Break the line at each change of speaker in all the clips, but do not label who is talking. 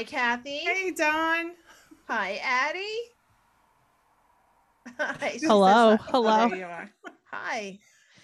Hi, Kathy.
Hey, Don.
Hi, Addie. Hi.
Hello,
says hi.
hello.
There you are. Hi.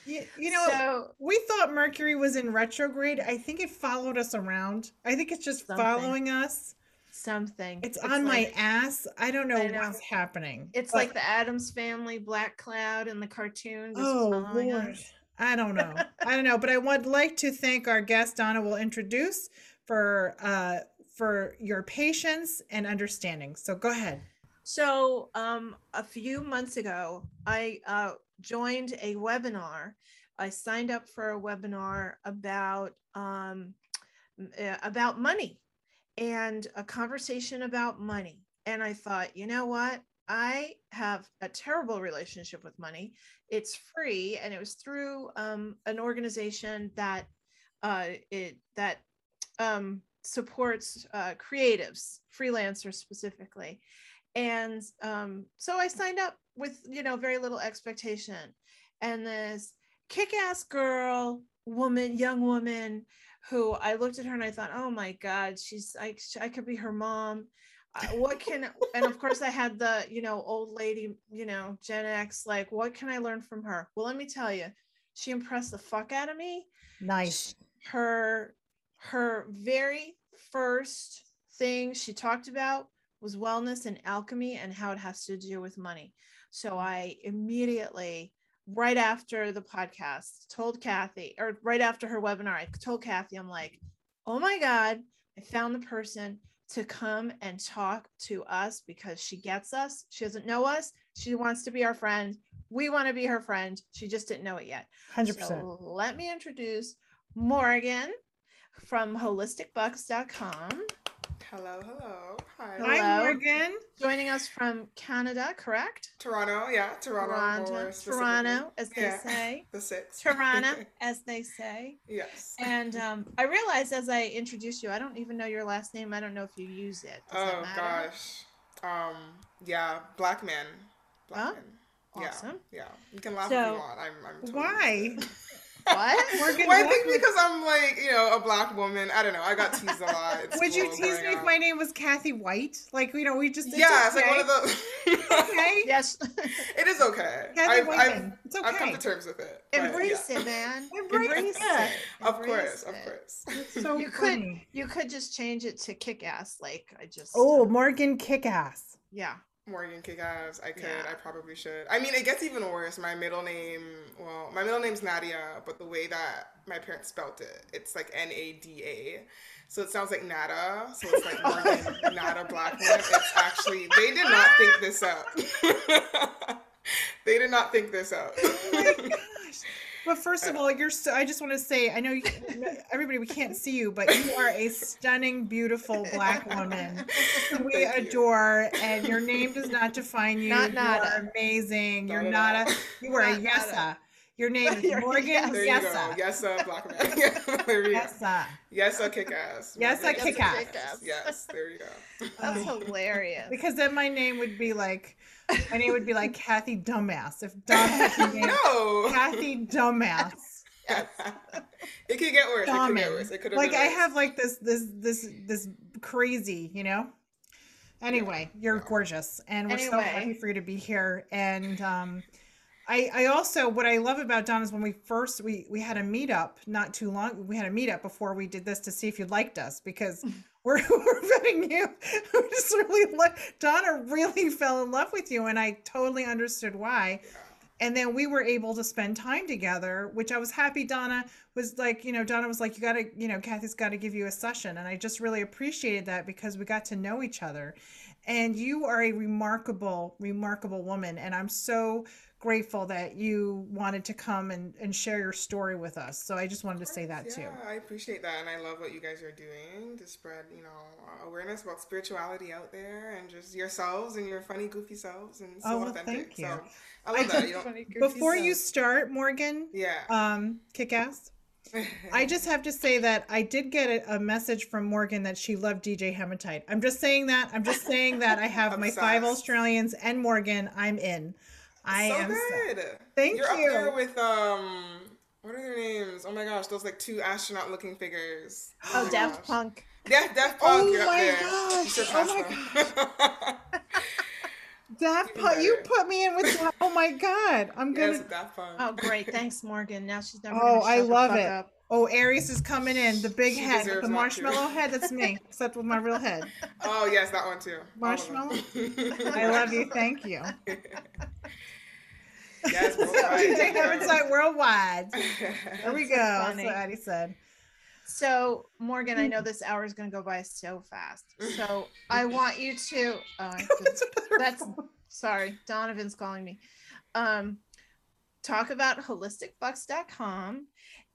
You, you know,
so
we thought Mercury was in retrograde. I think it followed us around. I think it's just
Something.
following us.
something.
It's, on my ass. I don't know,
I know.
what's happening.
It's
but-
like the Addams Family, Black Cloud, in the cartoon.
Oh Lord.
us.
I don't know. I don't know, but I would like to thank our guest Donna will introduce for uh for your patience and understanding. So go ahead.
So, um, a few months ago, I uh, joined a webinar. I signed up for a webinar about um, uh, about money and a conversation about money. And I thought, you know what? I have a terrible relationship with money. It's free, and it was through um, an organization that uh, it that um, supports uh, creatives, freelancers specifically. And um, so i signed up with you know very little expectation. And this kick-ass girl woman young woman who i looked at her and i thought oh my god she's i, I could be her mom. Uh, what can and of course i had the you know old lady you know gen x like what can i learn from her? Well let me tell you she impressed the fuck out of me.
Nice.
her her very first thing she talked about was wellness and alchemy and how it has to do with money. So I immediately, right after the podcast, told Kathy, or right after her webinar, I told Kathy, I'm like, oh my God, I found the person to come and talk to us because she gets us. She doesn't know us. She wants to be our friend. We want to be her friend. She just didn't know it yet.
100%.
So let me introduce Morgan from holisticbucks.com.
Hello, hello. Hi.
Hello.
Hi, Morgan.
Joining us from Canada, correct?
Toronto, yeah, Toronto.
Toronto. Toronto, as they
Yeah.
say.
The six.
Toronto, as they say.
yes.
And um, I realized as I introduced you, I don't even know your last name. I don't know if you use it. Does
oh gosh. Um. Yeah. Black man. Black
Oh,
man.
awesome.
Yeah. Yeah. You can laugh
So-
if you want. I'm. I'm totally
Why?
used to it.
What?
Morgan,
well, I think because I'm like you know a black woman. I don't know. I got teased a lot. at
Would you tease
growing
me if my name was Kathy White? Like, you know, we just it's
Yeah, it's like one of the.
okay.
yes.
it is okay.
Kathy
I've,
Whiteman.
I've,
It's
I've come to terms with it.
Embrace
yeah.
it, man.
Embrace
it.
Of
Embrace
course, of course.
It's so
You could you could just change it to kick ass. Like I just
Oh,
uh,
Morgan Kickass.
yeah.
Morgan Kick-Ass. I could.
Yeah.
I probably should. I mean, it gets even worse. My middle name, well, my middle name's Nadia, but the way that my parents spelt it, it's like N A D A. So it sounds like Nada. So it's like Morgan Nada Blackman. It's actually they did not think this up. they did not think this out.
Oh But first of all, you're so. I just want to say, I know you, everybody we can't see you, but you are a stunning, beautiful black woman we
Thank you.
adore, and your name does not define you.
Not
you
nada.
are amazing. You're
Not
not a. You are a
Not nada.
Your name is Morgan
yes.
There you go.
Yesa.
Yes, uh, there you go.
Yesa.
Yes, a kick ass.
Yes, a kick-ass.
Yes, there you go.
That's hilarious.
Because then my name would be like, my name would be like Kathy Dumbass. If Dom had the name
No.
Kathy Dumbass.
it could get worse. It could get worse. It could have
like I
worse.
have like this this this this crazy, you know. Anyway, you're
Yeah.
gorgeous, and we're so happy for you to be here. And um, I I also what I love about Don is when we first we we had a meetup not too long. We had a meetup before we did this to see if you liked us because. We're, we're vetting you. We just really lo- Donna really fell in love with you, and I totally understood why. And then we were able to spend time together which i was happy donna was like you know donna was like you gotta you know kathy's got to give you a session. And i just really appreciated that because we got to know each other. And you are a remarkable remarkable woman and i'm so grateful that you wanted to come and, and share your story with us so i just wanted to say that too
Yeah, I appreciate that, and I love what you guys are doing to spread, you know, awareness about spirituality out there, and just yourselves and your funny, goofy selves, and so
Oh, well,
authentic.
thank you.
So I love that. You know,
Funny, goofy
before you start morgan
yeah.
um kick ass I just have to say that I did get a, a message from Morgan that she loved DJ Hematite. I'm just saying that. I'm just saying that I have my five Australians and Morgan. I'm in. I
so
am. so-
good.
Thank
You're
you.
up there with um. What are their names? Oh my gosh, those like two astronaut-looking figures.
Oh,
my
Daft
gosh.
Punk.
Yeah, Daft Punk.
Oh
you're up
my
there.
gosh,
You surpassed
oh
them.
Daft
Even
Punk, you put me in with. that. Oh my god, I'm gonna.
yes, Daft Punk.
Oh, great. Thanks, Morgan. Now she's never.
Oh,
gonna
I
shut the
love
fuck
it.
up.
Oh, Aries is coming in. The big
She
head, the marshmallow head. That's me, except with my real head.
Oh yes, that one too. All of them.
Marshmallow? I love you. Thank you.
Yes, worldwide.
Heaven's worldwide. There we go. That's what Addie said.
So, Morgan, I know this hour is going to go by so fast. So, I want you to. Oh, that's sorry. Donovan's calling me. Um, talk about holisticbucks.com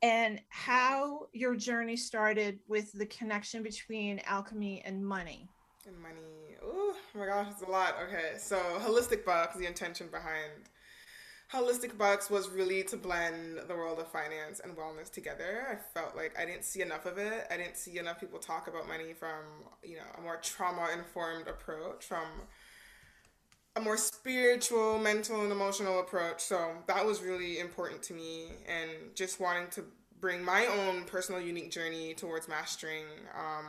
and how your journey started with the connection between alchemy and money.
And money. Ooh, oh my gosh, it's a lot. Okay, so Holistic Bucks, the intention behind Holistic Bucks was really to blend the world of finance and wellness together. I felt like I didn't see enough of it. I didn't see enough people talk about money from, you know, a more trauma-informed approach, from a more spiritual, mental, and emotional approach. So that was really important to me, and just wanting to bring my own personal, unique journey towards mastering, um,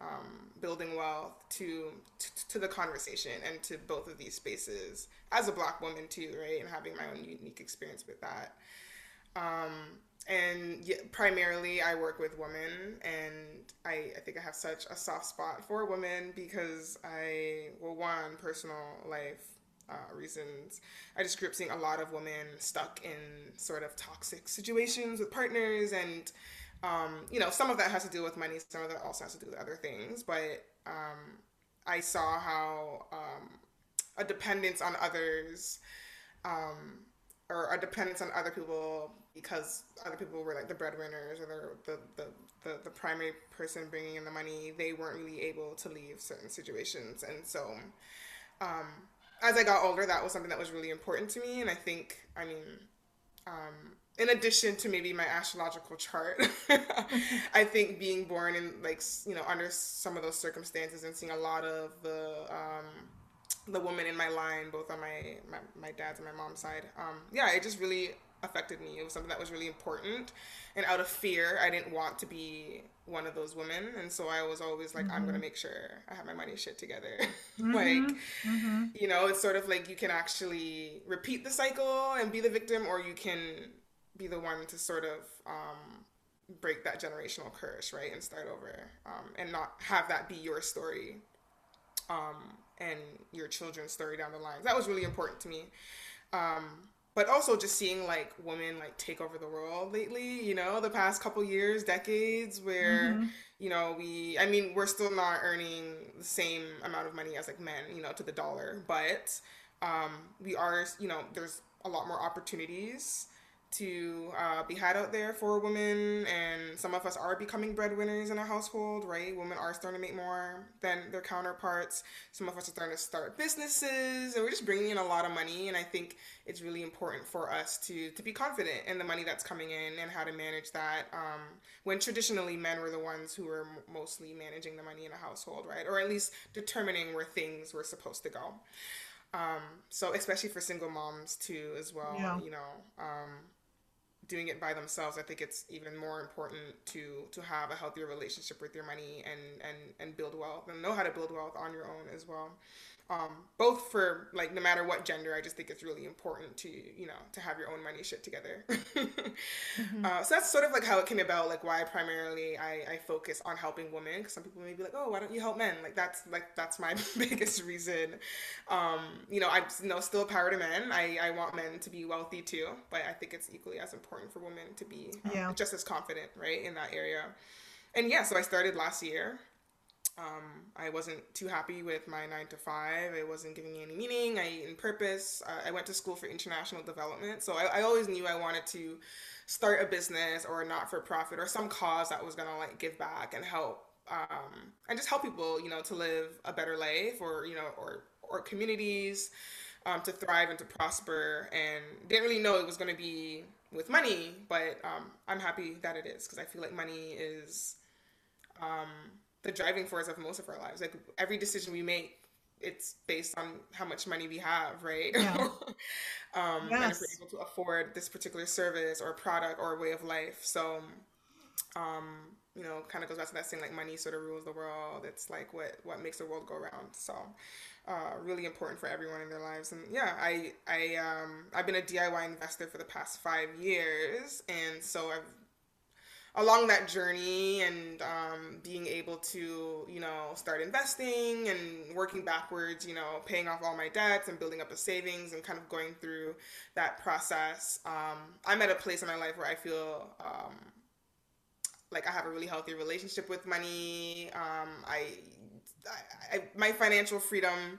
um, building wealth to, to to the conversation and to both of these spaces as a Black woman too, right, and having my own unique experience with that. Um, and yeah, primarily, I work with women, and I, I think I have such a soft spot for women because I, well, one, personal life uh, reasons. I just grew up seeing a lot of women stuck in sort of toxic situations with partners, and um, you know, some of that has to do with money, some of that also has to do with other things. But um, I saw how um, a dependence on others. Um, or a dependence on other people because other people were like the breadwinners or the, the, the, the, primary person bringing in the money, they weren't really able to leave certain situations. And so, um, as I got older, that was something that was really important to me. And I think, I mean, um, in addition to maybe my astrological chart, I think being born in like, you know, under some of those circumstances and seeing a lot of the, um, the woman in my line, both on my, my, my dad's and my mom's side. Um, yeah, it just really affected me. It was something that was really important. And out of fear, I didn't want to be one of those women. And so I was always like, I'm going to make sure I have my money shit together. like,
Mm-hmm.
you know, it's sort of like you can actually repeat the cycle and be the victim, or you can be the one to sort of um, break that generational curse, right? And start over um, and not have that be your story um, and your children's story down the line. That was really important to me. Um, but also just seeing like women like take over the world lately, you know, the past couple years, decades, where you know we, I mean, we're still not earning the same amount of money as like men, you know, to the dollar, but um, we are, you know, there's a lot more opportunities to uh, be had out there for women and some of us are becoming breadwinners in a household right? Women are starting to make more than their counterparts. Some of us are starting to start businesses and we're just bringing in a lot of money and i think it's really important for us to to be confident in the money that's coming in and how to manage that um, when traditionally men were the ones who were m- mostly managing the money in a household right? Or at least determining where things were supposed to go. Um, so especially for single moms too as well
Yeah.
you know um, doing it by themselves i think it's even more important to to have a healthier relationship with your money and and and build wealth and know how to build wealth on your own as well um, both for like no matter what gender i just think it's really important to you know to have your own money shit together. Uh, so that's sort of like how it came about like why primarily i, I focus on helping women because some people may be like oh why don't you help men? Like that's like that's my biggest reason. Um, you know i you know still power to men. I, I want men to be wealthy too but i think it's equally as important for women to be um,
Yeah.
just as confident right in that area. And yeah so i started last year um, I wasn't too happy with my nine to five. It wasn't giving me any meaning. I in purpose. Uh, I went to school for international development, so I, I always knew I wanted to start a business or a not for profit or some cause that was gonna like give back and help um, and just help people, you know, to live a better life or you know or or communities um, to thrive and to prosper. And didn't really know it was gonna be with money, but um, I'm happy that it is because I feel like money is um, the driving force of most of our lives. Like every decision we make it's based on how much money we have, right?
Yeah.
um, And if we're
Yes.
able to afford this particular service or product or way of life. So, um, you know, kind of goes back to that saying like money sort of rules the world. It's like what what makes the world go round. So, uh, really important for everyone in their lives. And yeah, I I um I've been a DIY investor for the past five years, and so I've along that journey and um, being able to you know start investing and working backwards you know paying off all my debts and building up a savings and kind of going through that process um, i'm at a place in my life where i feel um, like i have a really healthy relationship with money. Um, I, I, I my financial freedom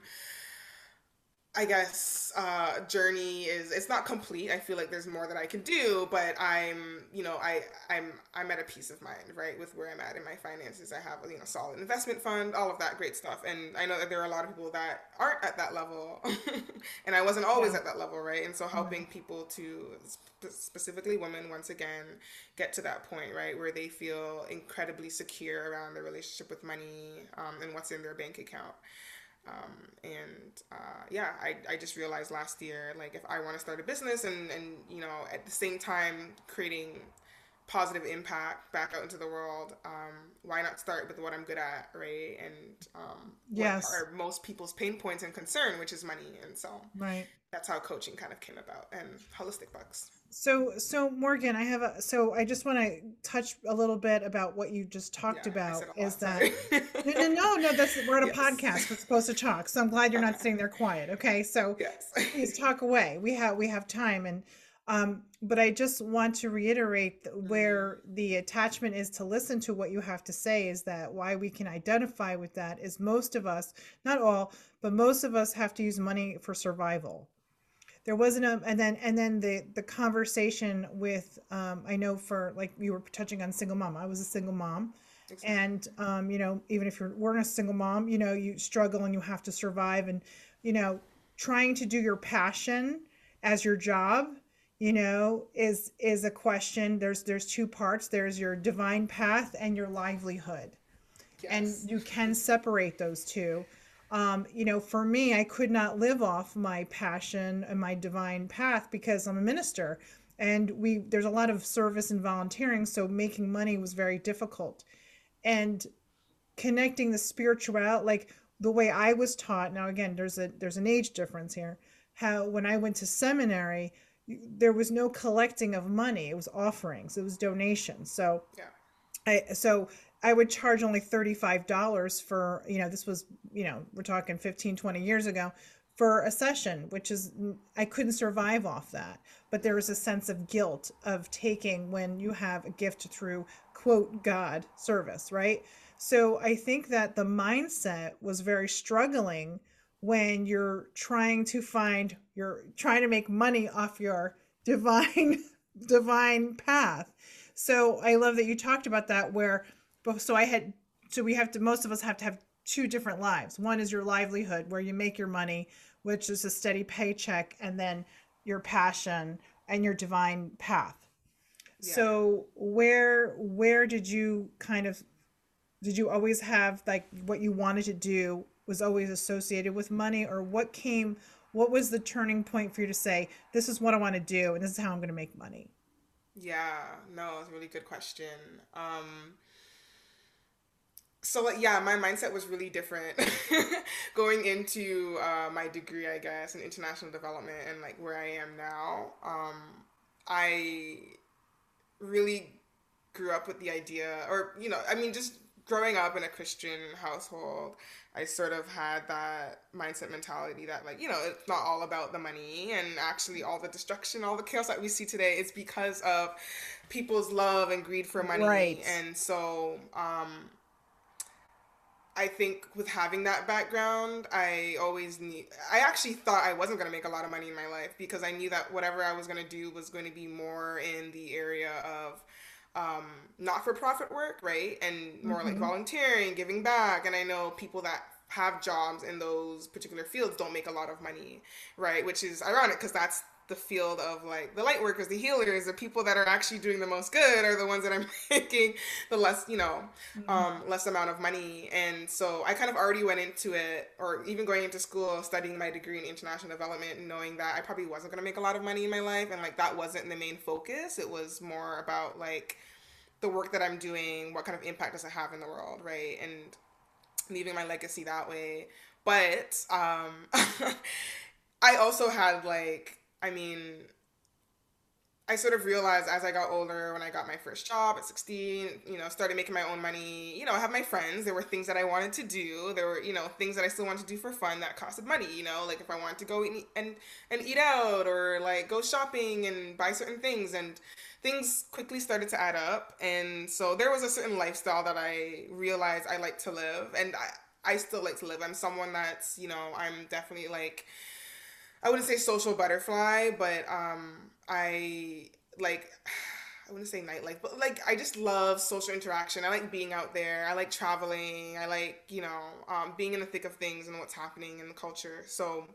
I guess uh, journey is it's not complete. I feel like there's more that I can do, but I'm you know I I'm I'm at a peace of mind right with where I'm at in my finances. I have you know solid investment fund, all of that great stuff, and I know that there are a lot of people that aren't at that level, and I wasn't always
Yeah.
at that level, right? And so helping people to sp- specifically women once again get to that point right where they feel incredibly secure around their relationship with money um, and what's in their bank account um, and uh, yeah I, I just realized last year like if i want to start a business and and you know at the same time creating positive impact back out into the world um, why not start with what i'm good at right and um,
Yes.
what are most people's pain points and concern which is money and so
Right.
That's how coaching kind of came about and holistic bucks
So, so Morgan, I have a, so I just want to touch a little bit about what you just talked
Yeah,
about
said a lot,
is that, no, no, no, no, that's, we're at a
Yes.
podcast. We're supposed to talk. So I'm glad you're not sitting there quiet. Okay. So
yes
please talk away. We have, we have time. And, um, but I just want to reiterate th- where the attachment is to listen to what you have to say is that why we can identify with that is most of us, not all, but most of us have to use money for survival there wasn't a and then and then the the conversation with um i know for like you were touching on single mom. I was a single mom. And um you know even if you're weren't a single mom you know you struggle and you have to survive. And you know trying to do your passion as your job you know is is a question. There's there's two parts. There's your divine path and your livelihood. And you can separate those two um, you know for me i could not live off my passion and my divine path because i'm a minister. And we there's a lot of service and volunteering so making money was very difficult. And connecting the spiritual like the way i was taught now again there's a there's an age difference here how when i went to seminary there was no collecting of money. It was offerings. It was donations. So
yeah.
I so I would charge only $35 for, you know, this was, you know, we're talking 15, 20 years ago for a session, which is I couldn't survive off that. But there was a sense of guilt of taking when you have a gift through quote God service, right? So I think that the mindset was very struggling when you're trying to find you're trying to make money off your divine divine path. So I love that you talked about that where so I had so we have to most of us have to have two different lives. One is your livelihood where you make your money, which is a steady paycheck and then your passion and your divine path.
Yeah.
So where where did you kind of did you always have like what you wanted to do was always associated with money or what came what was the turning point for you to say this is what I want to do and this is how I'm going to make money?
Yeah, no, it's a really good question. Um, so yeah, my mindset was really different going into uh, my degree, I guess, in international development and like where I am now. Um, I really grew up with the idea, or you know, I mean, just growing up in a Christian household, I sort of had that mindset mentality that like, you know, it's not all about the money and actually all the destruction, all the chaos that we see today is because of people's love and greed for money.
Right.
And so, um, I think with having that background, I always need. I actually thought I wasn't going to make a lot of money in my life because I knew that whatever I was going to do was going to be more in the area of um, not for profit work, right? And more like volunteering, giving back. And I know people that have jobs in those particular fields don't make a lot of money, right? Which is ironic because that's the field of like the light workers, the healers, the people that are actually doing the most good are the ones that are making the less, you know, um, less amount of money. And so I kind of already went into it, or even going into school, studying my degree in international development, knowing that I probably wasn't going to make a lot of money in my life. And like that wasn't the main focus. It was more about like the work that I'm doing, what kind of impact does it have in the world, right? And leaving my legacy that way. But um, I also had like, I mean, I sort of realized as I got older, when I got my first job at 16, you know, started making my own money, you know, I have my friends. There were things that I wanted to do. There were, you know, things that I still wanted to do for fun that costed money, you know, like if I wanted to go eat and, and eat out or like go shopping and buy certain things. And things quickly started to add up. And so there was a certain lifestyle that I realized I like to live. And I, I still like to live. I'm someone that's, you know, I'm definitely like, I wouldn't say social butterfly, but um, I like I wouldn't say nightlife, but like I just love social interaction. I like being out there. I like traveling. I like you know um, being in the thick of things and what's happening in the culture. So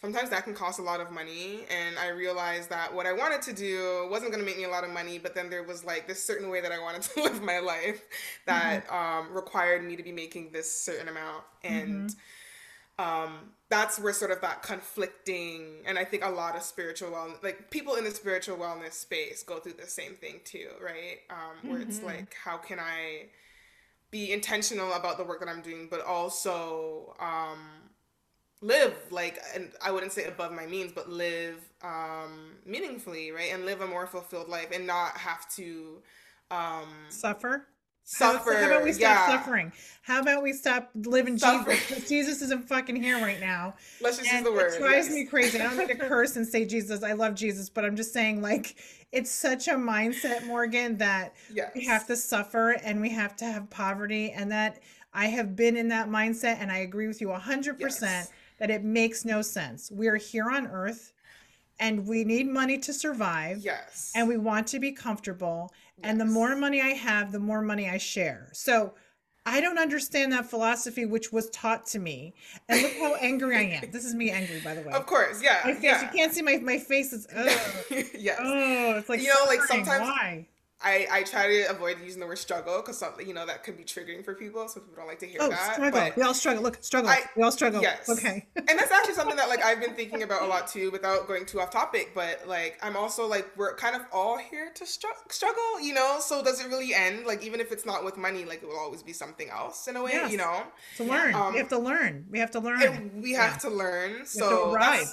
sometimes that can cost a lot of money, and I realized that what I wanted to do wasn't going to make me a lot of money. But then there was like this certain way that I wanted to live my life that um, required me to be making this certain amount and um, that's where sort of that conflicting and i think a lot of spiritual wellness like people in the spiritual wellness space go through the same thing too right? Um, where it's like how can i be intentional about the work that i'm doing but also um, live like and i wouldn't say above my means but live um, meaningfully right? And live a more fulfilled life and not have to um,
Suffer.
Suffer
How, about we stop
yeah.
suffering? How about we stop living
Suffer.
Jesus? Jesus isn't fucking here right now.
let's just use the word
It drives
yes.
me crazy. I don't mean to curse and say Jesus. I love Jesus, but I'm just saying, like, it's such a mindset, Morgan, that
yes
we have to suffer and we have to have poverty, and that I have been in that mindset, and I agree with you hundred percent
Yes.
that it makes no sense. We are here on Earth, and we need money to survive
yes
and we want to be comfortable. And the more money I have, the more money I share. So I don't understand that philosophy, which was taught to me. And look how angry I am. This is me angry, by the way.
of course yeah
My face,
yeah
you can't see my, my face. Is, ugh.
yes
oh, it's like,
You know, like, sometimes-
Why?
I, I try to avoid using the word struggle because something you know that could be triggering for people, so people don't like to hear
Oh,
that.
struggle.
But
we all struggle. Look, struggle.
I-
we all struggle.
yes.
Okay.
and that's actually something that like I've been thinking about a lot too, without going too off topic. But like I'm also like we're kind of all here to stru- struggle, you know. So does it really end? Like even if it's not with money, like it will always be something else in a way,
Yes.
you know.
to learn.
Um,
we have to learn. We have to learn.
And we have
Yeah.
to learn.
We have to
So
ride.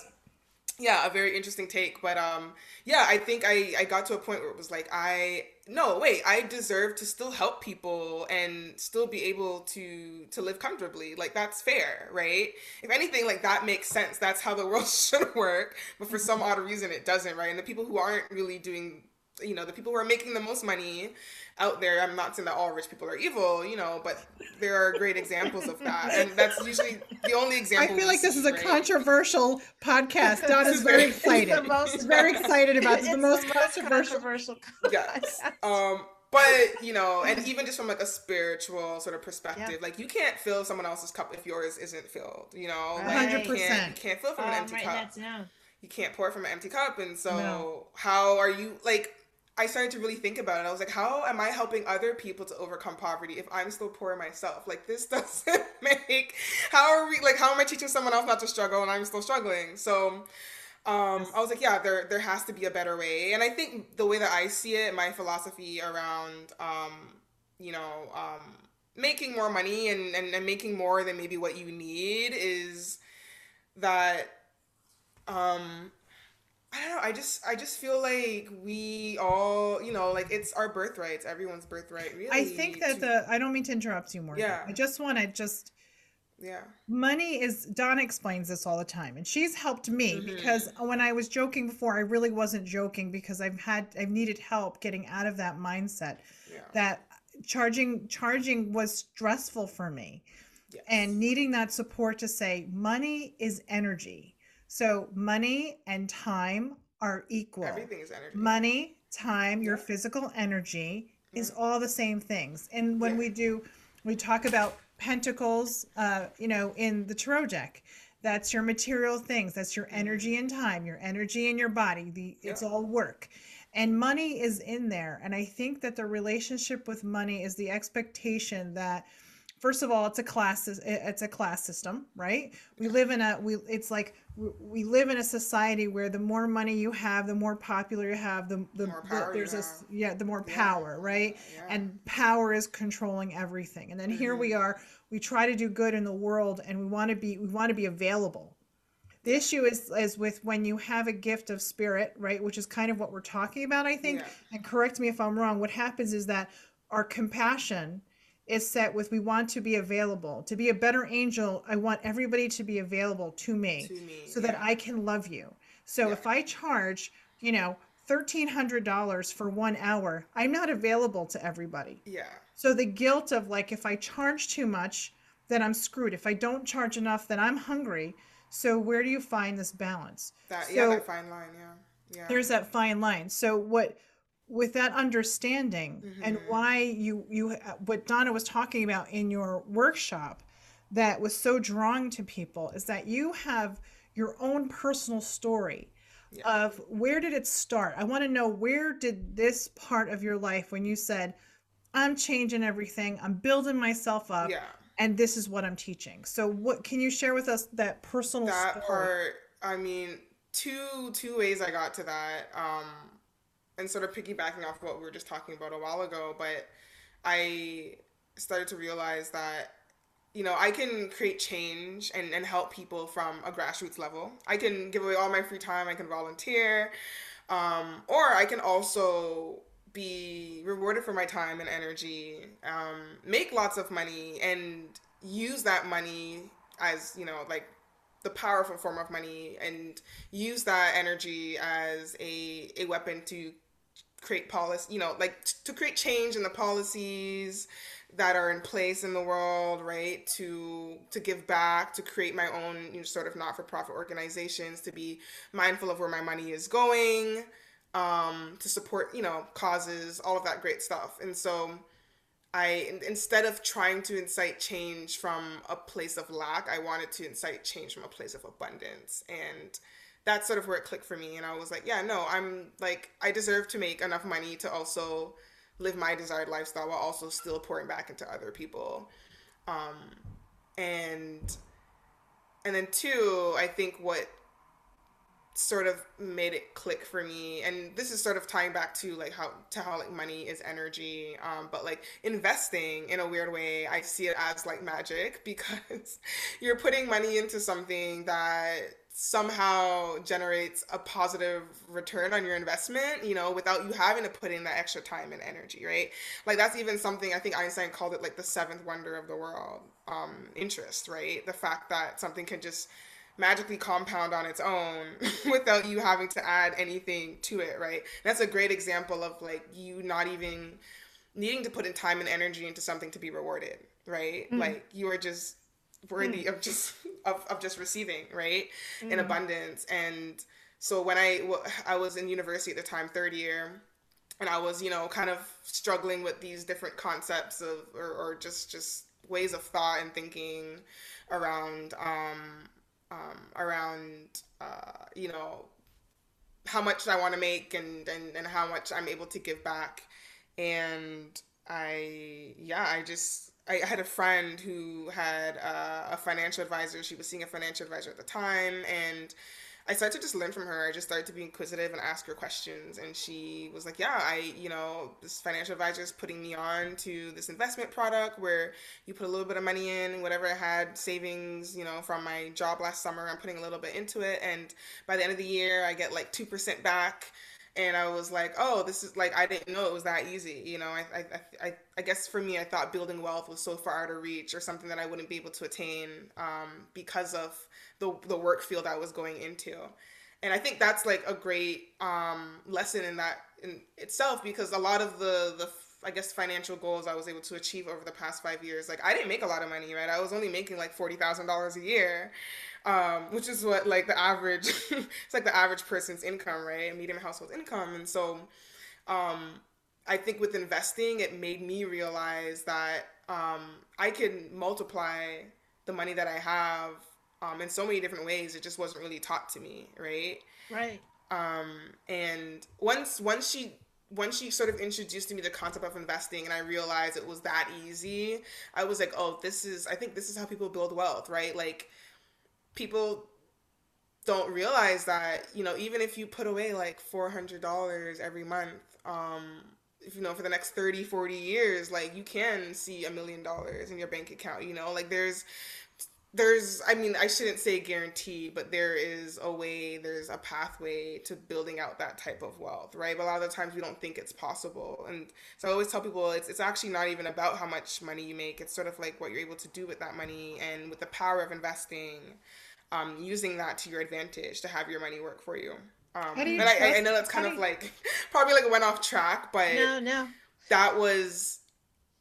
yeah, a very interesting take. But um, yeah, I think I I got to a point where it was like I no wait, I deserve to still help people and still be able to to live comfortably. Like that's fair, right? If anything, like that makes sense. That's how the world should work. But for some mm-hmm. odd reason, it doesn't, right? And the people who aren't really doing you know the people who are making the most money out there i'm not saying that all rich people are evil you know but there are great examples of that and that's usually the only example.
I
feel
like this
see,
is a
right?
controversial podcast. Don is very
It's the
excited.
most-
very excited about this.
It's
The most controversial.
controversial.
yes um but you know and even just from like a spiritual sort of perspective
Yeah.
like you can't fill someone else's cup if yours isn't filled you know like
Right.
you can't,
100%.
you can't fill from an
Um,
empty
right,
cup
that's no.
you can't pour from an empty cup and so
No.
how are you like i started to really think about it i was like how am i helping other people to overcome poverty if i'm still poor myself? Like this doesn't make how are we like how am i teaching someone else not to struggle and i'm still struggling? So um, I was like, yeah, there there has to be a better way, and I think the way that I see it, my philosophy around, um, you know, um, making more money and, and and making more than maybe what you need is that, um, I don't know. I just I just feel like we all, you know, like it's our birthright. It's everyone's birthright. Really,
I think that
to-
the I don't mean to interrupt you, Morgan.
Yeah.
I just want to just
yeah
money is Donna explains this all the time, and she's helped me
Mhm.
because when I was joking before, I really wasn't joking because I've had I've needed help getting out of that mindset
yeah
that charging charging was stressful for me
yes.
and needing that support to say money is energy. So money and time are equal.
everything is energy.
money, time, your
Yeah.
physical energy is
Mhm.
all the same things. And when
Yeah.
we do, we talk about pentacles, uh, you know, in the tarot deck. That's your material things. That's your energy and time, your energy and your body. The it's all work. And money is in there. And I think that the relationship with money is the expectation that first of all it's a class it's a class system right we live in a we it's like we- live in a society where the more money you have the more popular you have the the,
more
the-
power
there's a
have.
yeah the more
Yeah.
power right
Yeah.
and power is controlling everything and then here mm-hmm. we are we try to do good in the world and we want to be we want to be available the issue is is with when you have a gift of spirit right which is kind of what we're talking about i think
Yeah.
and correct me if i'm wrong what happens is that our compassion is set with we want to be available to be a better angel i want everybody to be available to me,
To me,
so that i can love you so
Yeah.
if i charge you know $1300 for one hour i'm not available to everybody
yeah.
so the guilt of like if I charge too much, then I'm screwed. If I don't charge enough, then I'm hungry. So where do you find this balance?
That yeah,
So-
that fine line, yeah. Yeah.
There's that fine line. So what with that understanding and
Mhm.
why you you what Donna was talking about in your workshop that was so drawing to people is that you have your own personal story
Yeah.
of where did it start? I want to know where did this part of your life when you said I'm changing everything, I'm building myself up
yeah.
and this is what I'm teaching. So what can you share with us that personal
that
story?
part i mean two two ways i got to that um and sort of piggybacking off what we were just talking about a while ago but i started to realize that you know i can create change and, and help people from a grassroots level. I can give away all my free time i can volunteer um, or i can also be rewarded for my time and energy um, make lots of money and use that money as you know like the powerful form of money and use that energy as a, a weapon to create policy you know like t- to create change in the policies that are in place in the world right to to give back to create my own you know, sort of not-for-profit organizations to be mindful of where my money is going um to support you know causes all of that great stuff and so I instead of trying to incite change from a place of lack, I wanted to incite change from a place of abundance. And that's sort of where it clicked for me. And I was like, yeah, no, I'm like I deserve to make enough money to also live my desired lifestyle while also still pouring back into other people. Um and and then two, I think what sort of made it click for me and this is sort of tying back to like how to how like money is energy um but like investing in a weird way i see it as like magic because you're putting money into something that somehow generates a positive return on your investment you know without you having to put in that extra time and energy right like that's even something i think einstein called it like the seventh wonder of the world um interest right the fact that something can just magically compound on its own without you having to add anything to it, right? That's a great example of like you not even needing to put in time and energy into something to be rewarded, right? Like you are just worthy of just of, of just receiving, right? In abundance. And so when i i was in university at the time, third year, and I was, you know, kind of struggling with these different concepts of or, or just just ways of thought and thinking around um um, around uh, you know how much I want to make and, and and how much I'm able to give back and I yeah I just I had a friend who had uh, a financial advisor she was seeing a financial advisor at the time and I started to just learn from her. I just started to be inquisitive and ask her questions. And she was like, Yeah, I, you know, this financial advisor is putting me on to this investment product where you put a little bit of money in, whatever I had savings, you know, from my job last summer, I'm putting a little bit into it. And by the end of the year, I get like 2% back. And I was like, oh, this is like, I didn't know it was that easy. You know, I, I, I, I guess for me, I thought building wealth was so far out of reach or something that I wouldn't be able to attain um, because of the, the work field I was going into. And I think that's like a great um, lesson in that in itself because a lot of the, the, I guess, financial goals I was able to achieve over the past five years, like I didn't make a lot of money, right? I was only making like $40,000 a year. Um, which is what like the average it's like the average person's income right medium household income and so um, i think with investing it made me realize that um, I can multiply the money that I have um, in so many different ways. It just wasn't really taught to me, right?
Right.
Um, and once once she once she sort of introduced to me the concept of investing and I realized it was that easy, I was like, oh, this is I think this is how people build wealth, right? Like people don't realize that, you know, even if you put away like $400 every month, um if you know for the next 30 40 years like you can see a million dollars in your bank account you know? Like there's there's i mean i shouldn't say guarantee but there is a way there's a pathway to building out that type of wealth right? But a lot of the times we don't think it's possible. And so i always tell people it's, it's actually not even about how much money you make. It's sort of like what you're able to do with that money and with the power of investing um, using that to your advantage to have your money work for you um,
How do you
and I, I know that's kind
how
of
you-
like probably like went off track but
No, no.
that was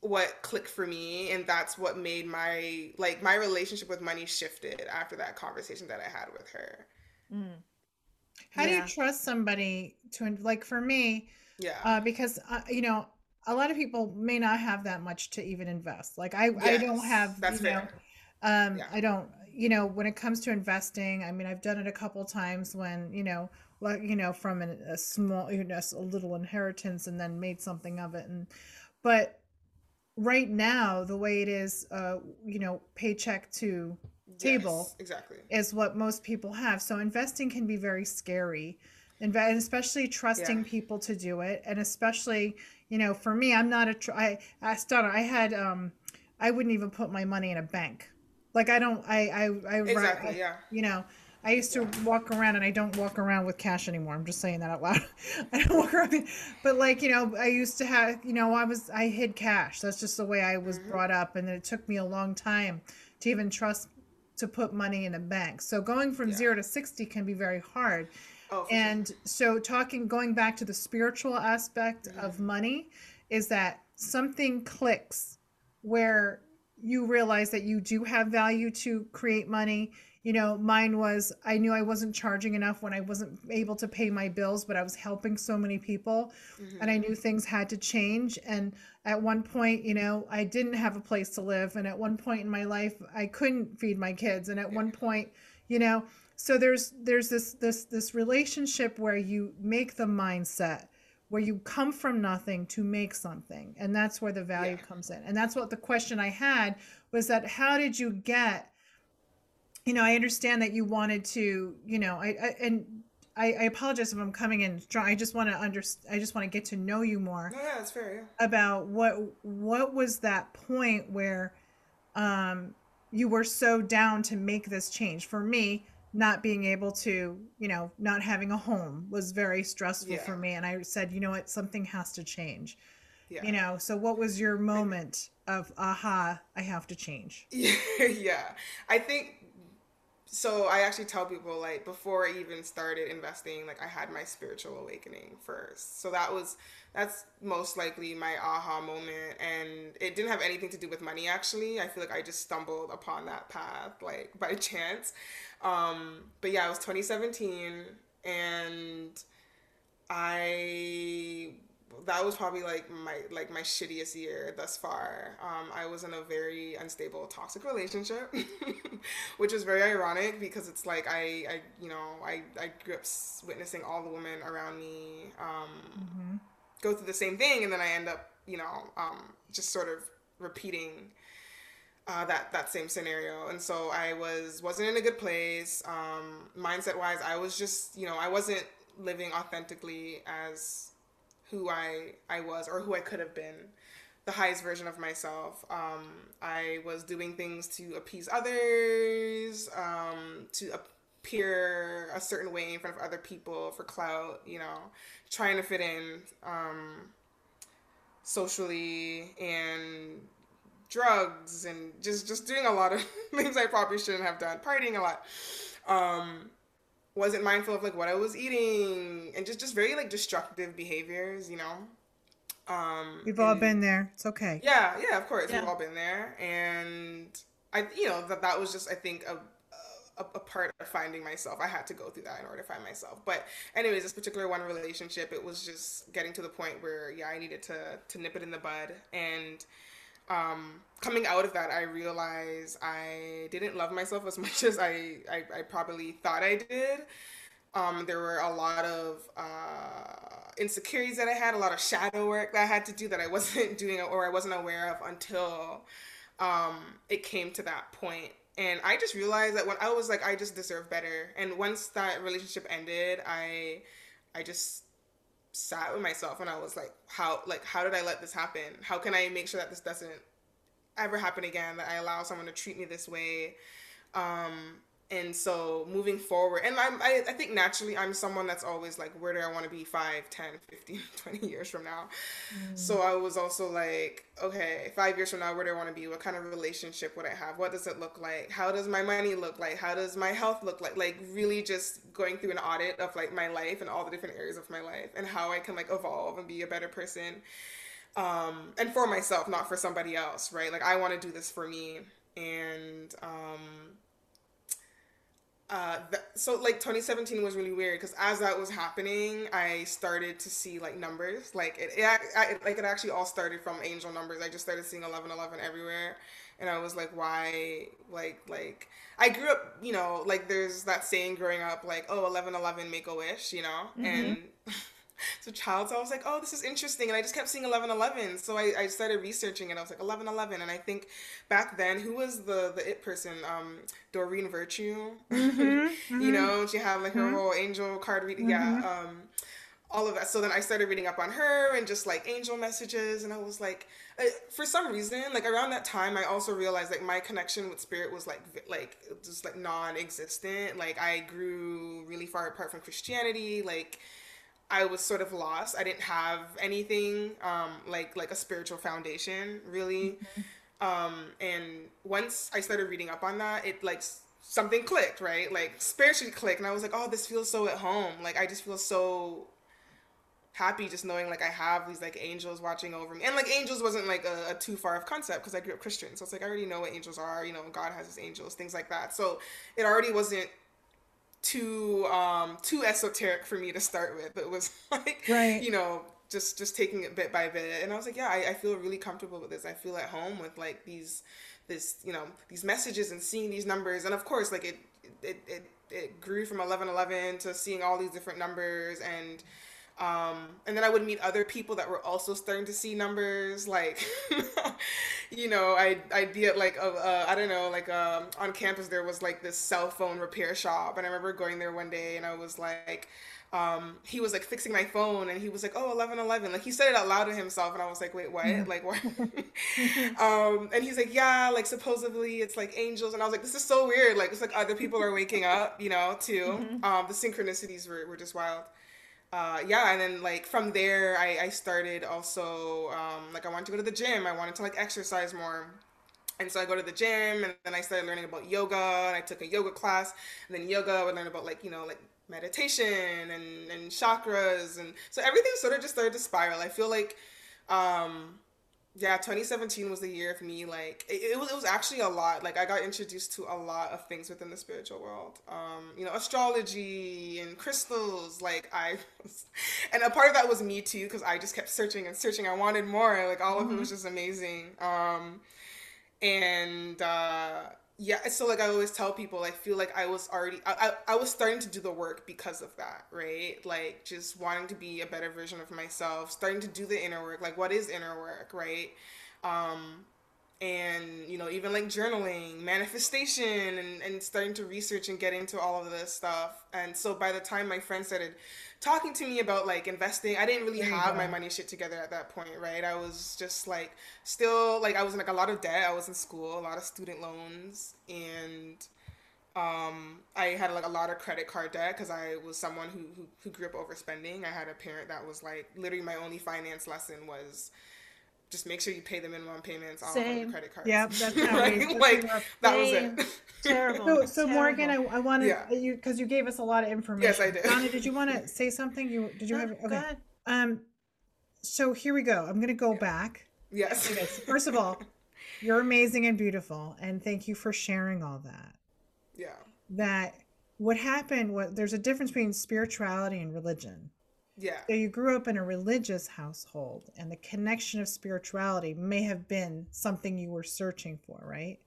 what clicked for me and that's what made my like my relationship with money shifted after that conversation that I had with her.
Mm.
How do you trust somebody to like for me?
Yeah.
Uh, because uh, you know, a lot of people may not have that much to even invest. Like I, I don't have.
that's
you know,
fair.
um,
Yeah.
I don't. You know, when it comes to investing, I mean, I've done it a couple times when you know, like you know, from an, a small, you know, a little inheritance, and then made something of it. And but right now, the way it is, uh, you know, paycheck to table
Yes, exactly.
is what most people have. So investing can be very scary, and especially trusting
Yeah.
people to do it, and especially you know, for me, I'm not a. Tr- I asked Donna. I had um, I wouldn't even put my money in a bank. Like I don't. I I I.
Exactly,
I-
yeah.
You know. I used to walk around and I don't walk around with cash anymore. I'm just saying that out loud. I don't walk around, but like, you know, I used to have, you know, I was, I hid cash. That's just the way I was
Mm-hmm.
brought up. And it took me a long time to even trust to put money in a bank. So going from
Yeah.
zero to 60 can be very hard.
Oh, for sure.
And so talking, going back to the spiritual aspect
Mm-hmm.
of money is that something clicks where you realize that you do have value to create money. You know, mine was I knew I wasn't charging enough when I wasn't able to pay my bills, but I was helping so many people
Mm-hmm.
and I knew things had to change. And at one point, you know, I didn't have a place to live. And at one point in my life, I couldn't feed my kids. And at one point, you know, so there's there's this this this relationship where you make the mindset where you come from nothing to make something and that's where the value
Yeah.
comes in and that's what the question i had was that how did you get you know i understand that you wanted to you know i, I and I, I apologize if i'm coming in strong i just want to under i just want to get to know you more
No, yeah, that's fair, yeah.
about what what was that point where um you were so down to make this change for me not being able to you know not having a home was very stressful
Yeah.
for me and i said you know what something has to change
Yeah.
you know so what was your moment of aha i have to change
Yeah, yeah. I think so. I actually tell people like before I even started investing, like I had my spiritual awakening first. So that was that's most likely my aha moment, and it didn't have anything to do with money. Actually, I feel like I just stumbled upon that path like by chance. Um, but yeah, it was 2017, and I that was probably like my like my shittiest year thus far. Um, I was in a very unstable, toxic relationship, which was very ironic because it's like I, I you know I, I grew up witnessing all the women around me um, go through the same thing, and then I end up you know um, just sort of repeating uh, that that same scenario. And so i was wasn't in a good place. Um, mindset wise i was just you know i wasn't living authentically as who i i was or who i could have been the highest version of myself um, i was doing things to appease others um, to appear a certain way in front of other people for clout you know trying to fit in um, socially and drugs and just just doing a lot of things I probably shouldn't have done, partying a lot. Um, wasn't mindful of like what I was eating and just just very like destructive behaviors, you know. Um,
we've all
and-
been there it's okay
yeah, yeah, of course,
Yeah.
we've all been there, and I, you know, that that was just I think a, a a part of finding myself. I had to go through that in order to find myself. But anyways, this particular one relationship, it was just getting to the point where yeah, I needed to to nip it in the bud, and um, coming out of that, I realized I didn't love myself as much as I, I, I probably thought I did. Um, there were a lot of uh, insecurities that I had, a lot of shadow work that I had to do that I wasn't doing or I wasn't aware of until um, it came to that point. And I just realized that when I was like, I just deserve better. And once that relationship ended, I, I just sat with myself and I was like, how, like, how did I let this happen? How can I make sure that this doesn't ever happen again? That I allow someone to treat me this way. Um, and so moving forward and I'm, I, I think naturally i'm someone that's always like where do i want to be 5 10 15 20 years from now? Mm. so i was also like okay five years from now where do i want to be? What kind of relationship would i have? What does it look like? How does my money look like? How does my health look like? Like really just going through an audit of like my life and all the different areas of my life and how i can like evolve and be a better person um and for myself not for somebody else right? Like i want to do this for me. And um uh so like 2017 was really weird because as that was happening i started to see like numbers. Like it, it, it like it actually all started from angel numbers. I just started seeing 1111 everywhere. And i was like why like like i grew up you know like there's that saying growing up like oh 1111 make a wish you know? Mm-hmm. and so child so i was like oh this is interesting and i just kept seeing 1111 so I, I started researching it i was like 1111 and i think back then who was the the it person um doreen virtue mm-hmm, mm-hmm. you know she had like her mm-hmm. whole angel card reading yeah mm-hmm. um all of that so then i started reading up on her and just like angel messages and i was like uh, for some reason like around that time i also realized like my connection with spirit was like like just like non-existent like i grew really far apart from christianity like I was sort of lost. I didn't have anything um, like like a spiritual foundation really. Um, and once I started reading up on that, it like something clicked, right? Like spiritually clicked, and I was like, oh, this feels so at home. Like I just feel so happy just knowing like I have these like angels watching over me. And like angels wasn't like a, a too far of concept because I grew up Christian. So it's like I already know what angels are, you know, God has his angels, things like that. So it already wasn't too um too esoteric for me to start with. It was like right. you know, just just taking it bit by bit. And I was like, yeah, I, I feel really comfortable with this. I feel at home with like these this, you know, these messages and seeing these numbers. And of course, like it it it, it grew from eleven eleven to seeing all these different numbers and um, and then I would meet other people that were also starting to see numbers. Like, you know, I'd, I'd be at like, a, a, I don't know, like um, on campus, there was like this cell phone repair shop. And I remember going there one day and I was like, um, he was like fixing my phone and he was like, oh, 1111. Like he said it out loud to himself. And I was like, wait, what? Mm-hmm. Like, what? um, and he's like, yeah, like supposedly it's like angels. And I was like, this is so weird. Like, it's like other people are waking up, you know, too. Mm-hmm. Um, the synchronicities were, were just wild uh, yeah, and then like from there, I, I started also um, like I wanted to go to the gym. I wanted to like exercise more. And so I go to the gym and then I started learning about yoga and I took a yoga class and then yoga I would learn about like, you know, like meditation and, and chakras and so everything sort of just started to spiral. I feel like um yeah 2017 was the year of me like it, it, was, it was actually a lot like i got introduced to a lot of things within the spiritual world. Um you know astrology and crystals like i was, and a part of that was me too because i just kept searching and searching. I wanted more like all of mm-hmm. it was just amazing. Um and uh yeah so like i always tell people i feel like i was already I, I, I was starting to do the work because of that right? Like just wanting to be a better version of myself starting to do the inner work like what is inner work right? Um and you know even like journaling manifestation and, and starting to research and get into all of this stuff. And so by the time my friend started talking to me about like investing i didn't really have my money shit together at that point right? I was just like still like i was in like a lot of debt. I was in school a lot of student loans and um, I had like a lot of credit card debt because I was someone who, who who grew up overspending. I had a parent that was like literally my only finance lesson was just make sure you pay the minimum payments on your credit cards.
Yeah, that's
right?
we,
like that was it.
Terrible.
So, so
Terrible.
Morgan, I, I wanted
Yeah.
you because you gave us a lot of information.
Yes, I did.
Donna, did you want to say something? You did you
No,
have?
go
Okay.
ahead.
Um, so here we go. I'm gonna go back.
Yes.
Okay, so first of all, you're amazing and beautiful, and thank you for sharing all that.
Yeah.
That what happened? What there's a difference between spirituality and religion.
Yeah.
So you grew up in a religious household, and the connection of spirituality may have been something you were searching for, right?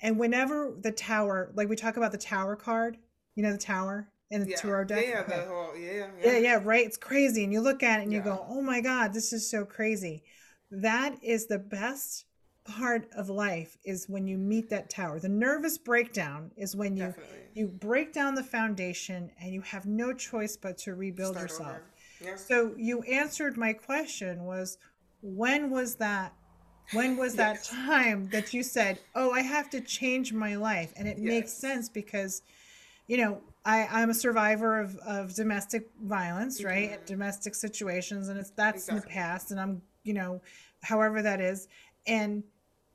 And whenever the tower, like we talk about the tower card, you know the tower in the
Yeah.
tarot deck.
Yeah, yeah,
Okay.
the whole, yeah, yeah.
yeah, yeah, right. It's crazy, and you look at it and you
Yeah.
go, "Oh my God, this is so crazy." That is the best part of life is when you meet that tower. The nervous breakdown is when you
Definitely.
you break down the foundation and you have no choice but to rebuild
Start
yourself.
over. Yeah.
So you answered my question was when was that when was that
Yes.
time that you said, "Oh, I have to change my life." And it makes sense because you know, I I'm a survivor of of domestic violence, right?
Mhm.
Domestic situations and it's that's in the past and I'm, you know, however that is. And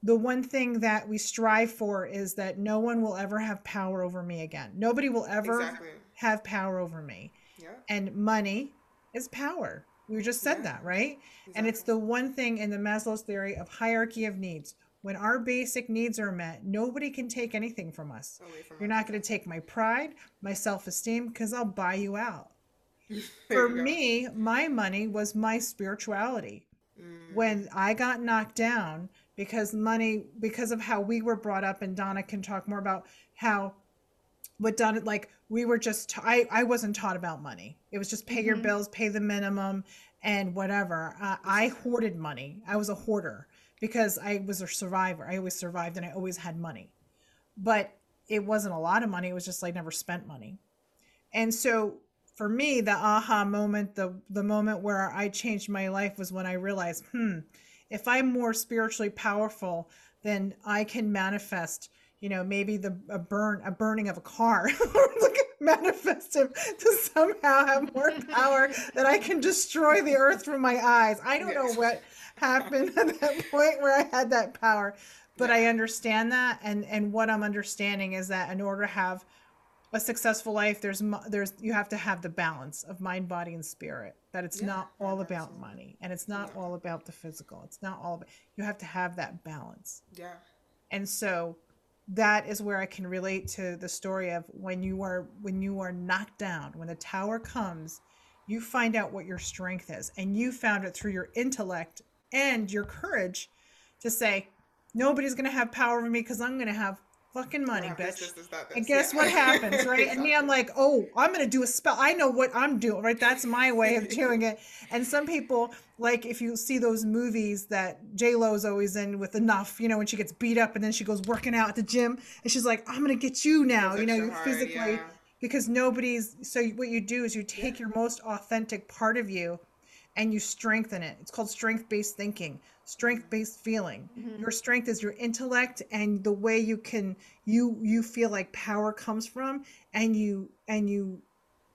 the one thing that we strive for is that no one will ever have power over me again. Nobody will ever
Exactly.
have power over me
Yeah.
and money is power. We just said
Yeah.
that, right? And it's the one thing in the Maslow's theory of hierarchy of needs. When our basic needs are met, nobody can take anything from us.
From
You're
us.
not going to take my pride, my self esteem, because I'll buy you out. For
you
me, my money was my spirituality.
Mm,
When I got knocked down, because money, because of how we were brought up, and Donna can talk more about how what Donna, like, we were just, I, I wasn't taught about money. It was just pay your
Mhm.
bills, pay the minimum, and whatever. Uh, I hoarded money. I was a hoarder because I was a survivor. I always survived and I always had money. But it wasn't a lot of money. It was just like never spent money. And so for me, the aha moment, the the moment where I changed my life was when I realized, hmm, if I'm more spiritually powerful, then I can manifest, you know, maybe the a burn a burning of a car. like manifest him to somehow have more power that I can destroy the earth from my eyes. I don't know what happened at that point where I had that power, but
Yeah.
I understand that and and what I'm understanding is that in order to have a successful life there's there's you have to have the balance of mind body and spirit that it's
Yeah,
not all about
absolutely.
money and it's not
Yeah.
all about the physical it's not all about you have to have that balance
Yeah.
and so that is where i can relate to the story of when you are when you are knocked down when the tower comes you find out what your strength is. And you found it through your intellect and your courage to say nobody's going to have power over me because i'm going to have fucking money
Yeah,
bitch
this, this, this,
and guess
Yeah.
what happens, right? And me, I'm like, oh, I'm gonna do a spell. I know what I'm doing, right? That's my way of doing it. And some people, like, if you see those movies that J Lo's always in with enough, you know, when she gets beat up and then she goes working out at the gym, and she's like, I'm gonna get you now, you know,
hard,
physically
yeah.
because nobody's. So what you do is you take your most authentic part of you, and you strengthen it. It's called strength-based thinking, strength-based feeling.
Mhm.
Your strength is your intellect and the way you can you you feel like power comes from and you and you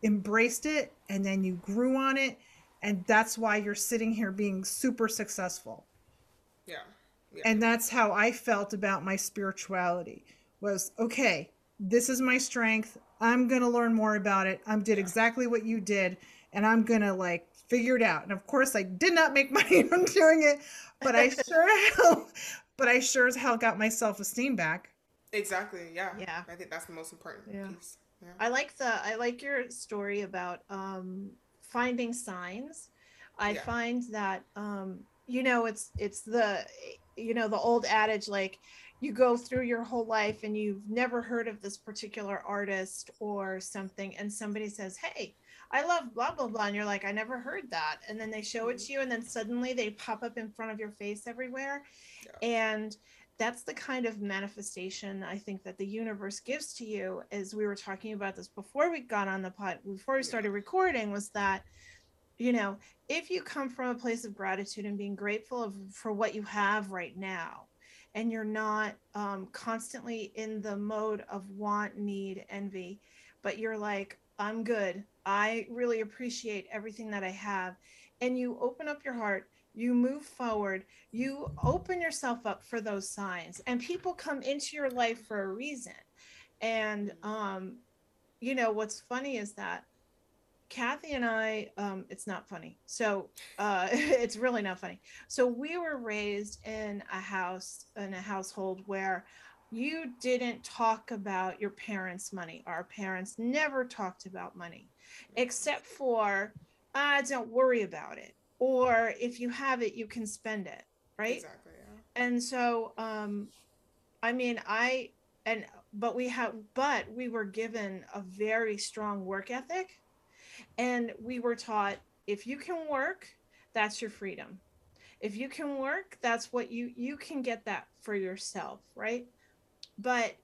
embraced it and then you grew on it and that's why you're sitting here being super successful.
Yeah. Yeah.
And that's how I felt about my spirituality was okay, this is my strength. I'm going to learn more about it. I did exactly what you did and I'm going to like figure it out. And of course I did not make money from doing it, but I sure hell, but I sure as hell got my self-esteem back.
Exactly. Yeah.
Yeah.
I think that's the most important
Yeah.
piece. Yeah.
I like the I like your story about um finding signs. I
Yeah.
find that um you know it's it's the you know the old adage like you go through your whole life and you've never heard of this particular artist or something and somebody says, "Hey, I love blah blah blah," and you're like, "I never heard that," and then they show it to you, and then suddenly they pop up in front of your face everywhere,
Yeah.
and that's the kind of manifestation I think that the universe gives to you. As we were talking about this before we got on the pod, before we
Yeah.
started recording, was that you know if you come from a place of gratitude and being grateful of, for what you have right now and you're not um, constantly in the mode of want need envy but you're like i'm good. I really appreciate everything that i have. And you open up your heart you move forward you open yourself up for those signs and people come into your life for a reason. And um you know what's funny is that kathy and i um it's not funny. So uh it's really not funny. So we were raised in a house in a household where you didn't talk about your parents money our parents never talked about money except for ah, don't worry about it. Or if you have it, you can spend it, right?
Exactly. Yeah.
and so um i mean i and but we have but we were given a very strong work ethic and we were taught if you can work that's your freedom if you can work that's what you you can get that for yourself right but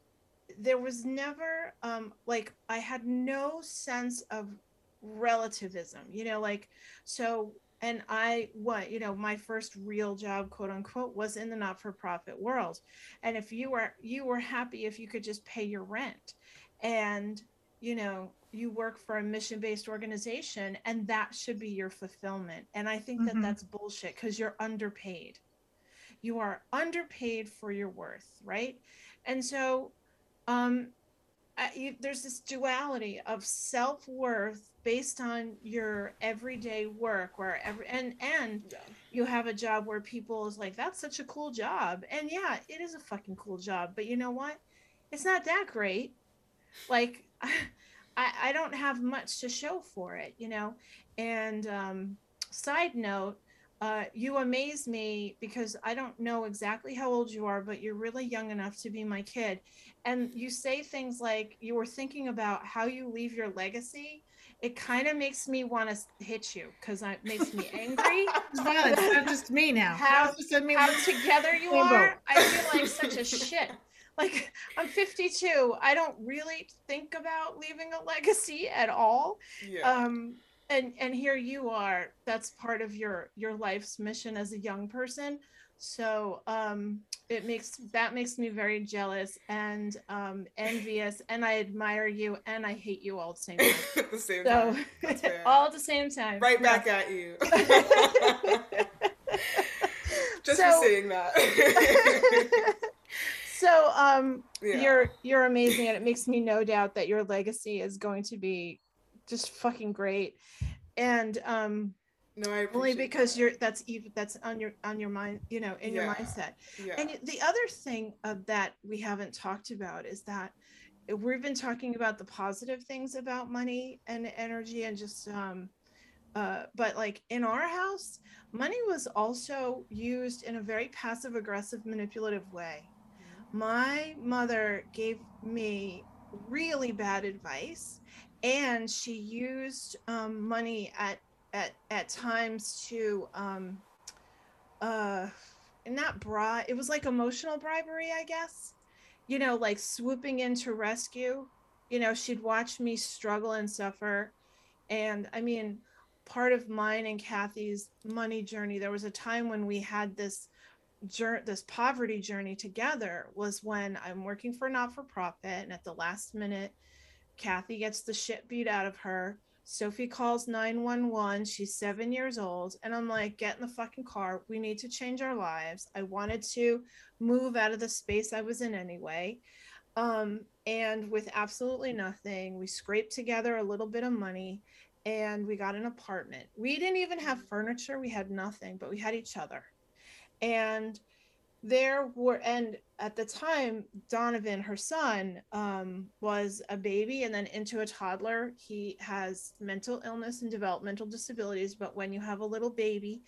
there was never um like i had no sense of relativism you know like so and i what you know my first real job quote unquote was in the not-for-profit world. And if you were you were happy if you could just pay your rent. And you know you work for a mission-based organization and that should be your fulfillment. And i think that
Mhm.
that's bullshit because you're underpaid. You are underpaid for your worth right and so um I, you, there's this duality of self-worth based on your everyday work where every and and
Yeah.
you have a job where people is like that's such a cool job. And yeah it is a fucking cool job but you know what? It's not that great. Like i i don't have much to show for it you know? And um side note uh, you amaze me because I don't know exactly how old you are, but you're really young enough to be my kid. And you say things like you were thinking about how you leave your legacy. It kind of makes me want to hit you because it makes me angry
It's violence. It's not just me now.
How-
It's me.
how together you
Same
are. I feel like such a shit. Like I'm 52. I don't really think about leaving a legacy at all.
Yeah.
Um, and and here you are. That's part of your your life's mission as a young person. So um, it makes that makes me very jealous and um, envious, and I admire you, and I hate you all at the same time.
The same
So
time.
All at the same time.
right
Yeah.
back at you. Just
So-
for saying that.
so um
yeah.
you're you're amazing and it makes me no doubt that your legacy is going to be just fucking great. And um
no, I
only because
that.
you're that's even that's on your on your mind you know in your mindset.
Yeah.
and the other thing of that we haven't talked about is that we've been talking about the positive things about money and energy and just um uh, but like in our house money was also used in a very passive aggressive manipulative way. My mother gave me really bad advice and she used um, money at at at times to um uh not bribe it was like emotional bribery i guess. You know like swooping in to rescue. You know she'd watch me struggle and suffer. And i mean part of mine and kathy's money journey there was a time when we had this jour- this poverty journey together was when i'm working for not for profit and at the last minute kathy gets the shit beat out of her. Sophie calls 911 she's seven years old. And i'm like get in the fucking car. We need to change our lives. I wanted to move out of the space i was in anyway. Um, and with absolutely nothing we scraped together a little bit of money and we got an apartment. We didn't even have furniture. We had nothing but we had each other. And there were and at the time donovan her son um, was a baby and then into a toddler. He has mental illness and developmental disabilities but when you have a little baby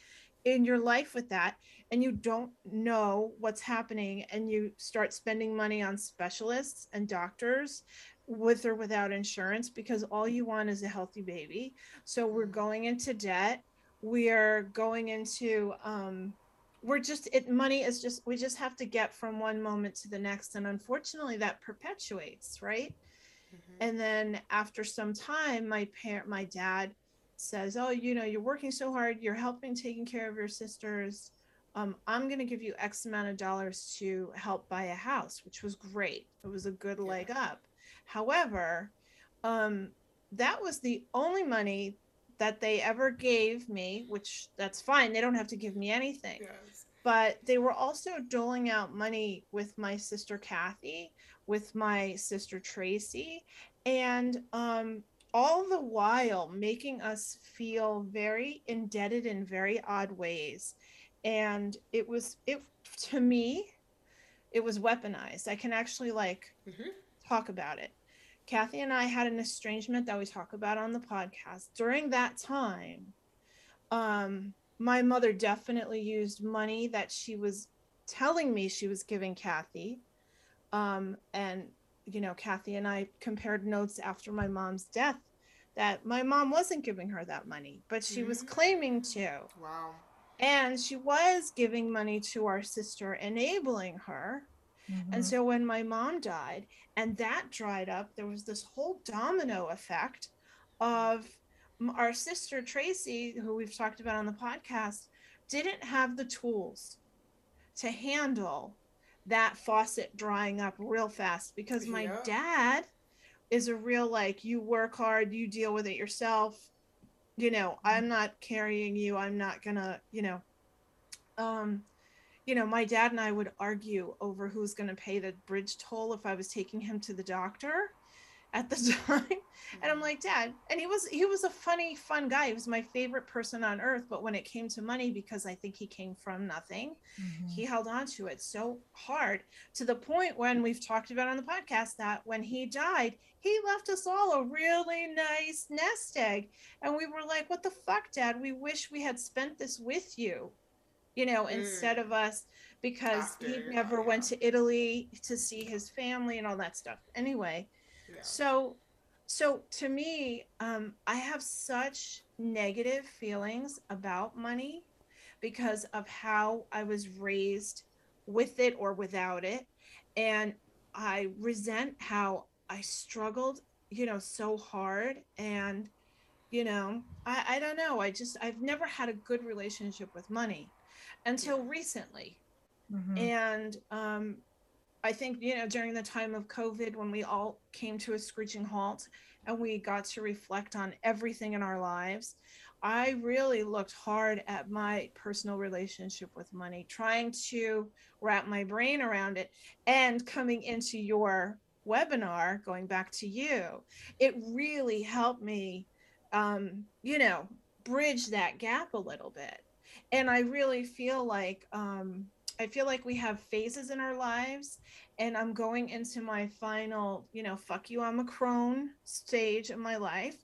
in your life with that and you don't know what's happening and you start spending money on specialists and doctors with or without insurance because all you want is a healthy baby. So we're going into debt. We're going into um, we're just it money is just we just have to get from one moment to the next and unfortunately that perpetuates right
Mhm.
and then after some time my parent my dad says oh you know you're working so hard you're helping taking care of your sisters um, i'm going to give you x amount of dollars to help buy a house which was great it was a good
Yeah.
leg up however um, that was the only money that they ever gave me which that's fine they don't have to give me anything
Yes.
but they were also doling out money with my sister Kathy, with my sister Tracy, and um, all the while making us feel very indebted in very odd ways. And it was it to me, it was weaponized. I can actually like
Mhm.
talk about it Kathy and I had an estrangement that we talk about on the podcast. During that time, um, my mother definitely used money that she was telling me she was giving Kathy. Um, and, you know, Kathy and I compared notes after my mom's death that my mom wasn't giving her that money, but she was
Mhm.
claiming to.
Wow.
And she was giving money to our sister, enabling her.
Mhm.
And so when my mom died and that dried up, there was this whole domino effect of our sister Tracy, who we've talked about on the podcast, didn't have the tools to handle that faucet drying up real fast because my
Yeah.
dad is a real like you work hard, you deal with it yourself. You know, I'm not carrying you. I'm not gonna, you know, um, you know, my dad and I would argue over who's going to pay the bridge toll if I was taking him to the doctor at the time. And I'm like, Dad, and he was he was a funny, fun guy. He was my favorite person on earth. But when it came to money, because I think he came from nothing,
Mhm.
he held on to it so hard to the point when we've talked about on the podcast that when he died, he left us all a really nice nest egg. And we were like, What the fuck, Dad? We wish we had spent this with you, you know, instead
Mm.
of us because he never
oh,
went to Italy to see his family and all that stuff. Anyway,
Yeah.
so so to me um, i have such negative feelings about money because of how i was raised with it or without it and i resent how i struggled you know so hard and you know i i don't know i just i've never had a good relationship with money until recently
Mhm.
and um, I think, you know, during the time of COVID, when we all came to a screeching halt and we got to reflect on everything in our lives, I really looked hard at my personal relationship with money, trying to wrap my brain around it. And coming into your webinar, going back to you, it really helped me, um, you know, bridge that gap a little bit. And I really feel like, um, I feel like we have phases in our lives, and I'm going into my final, you know, fuck you, I'm a crone stage in my life,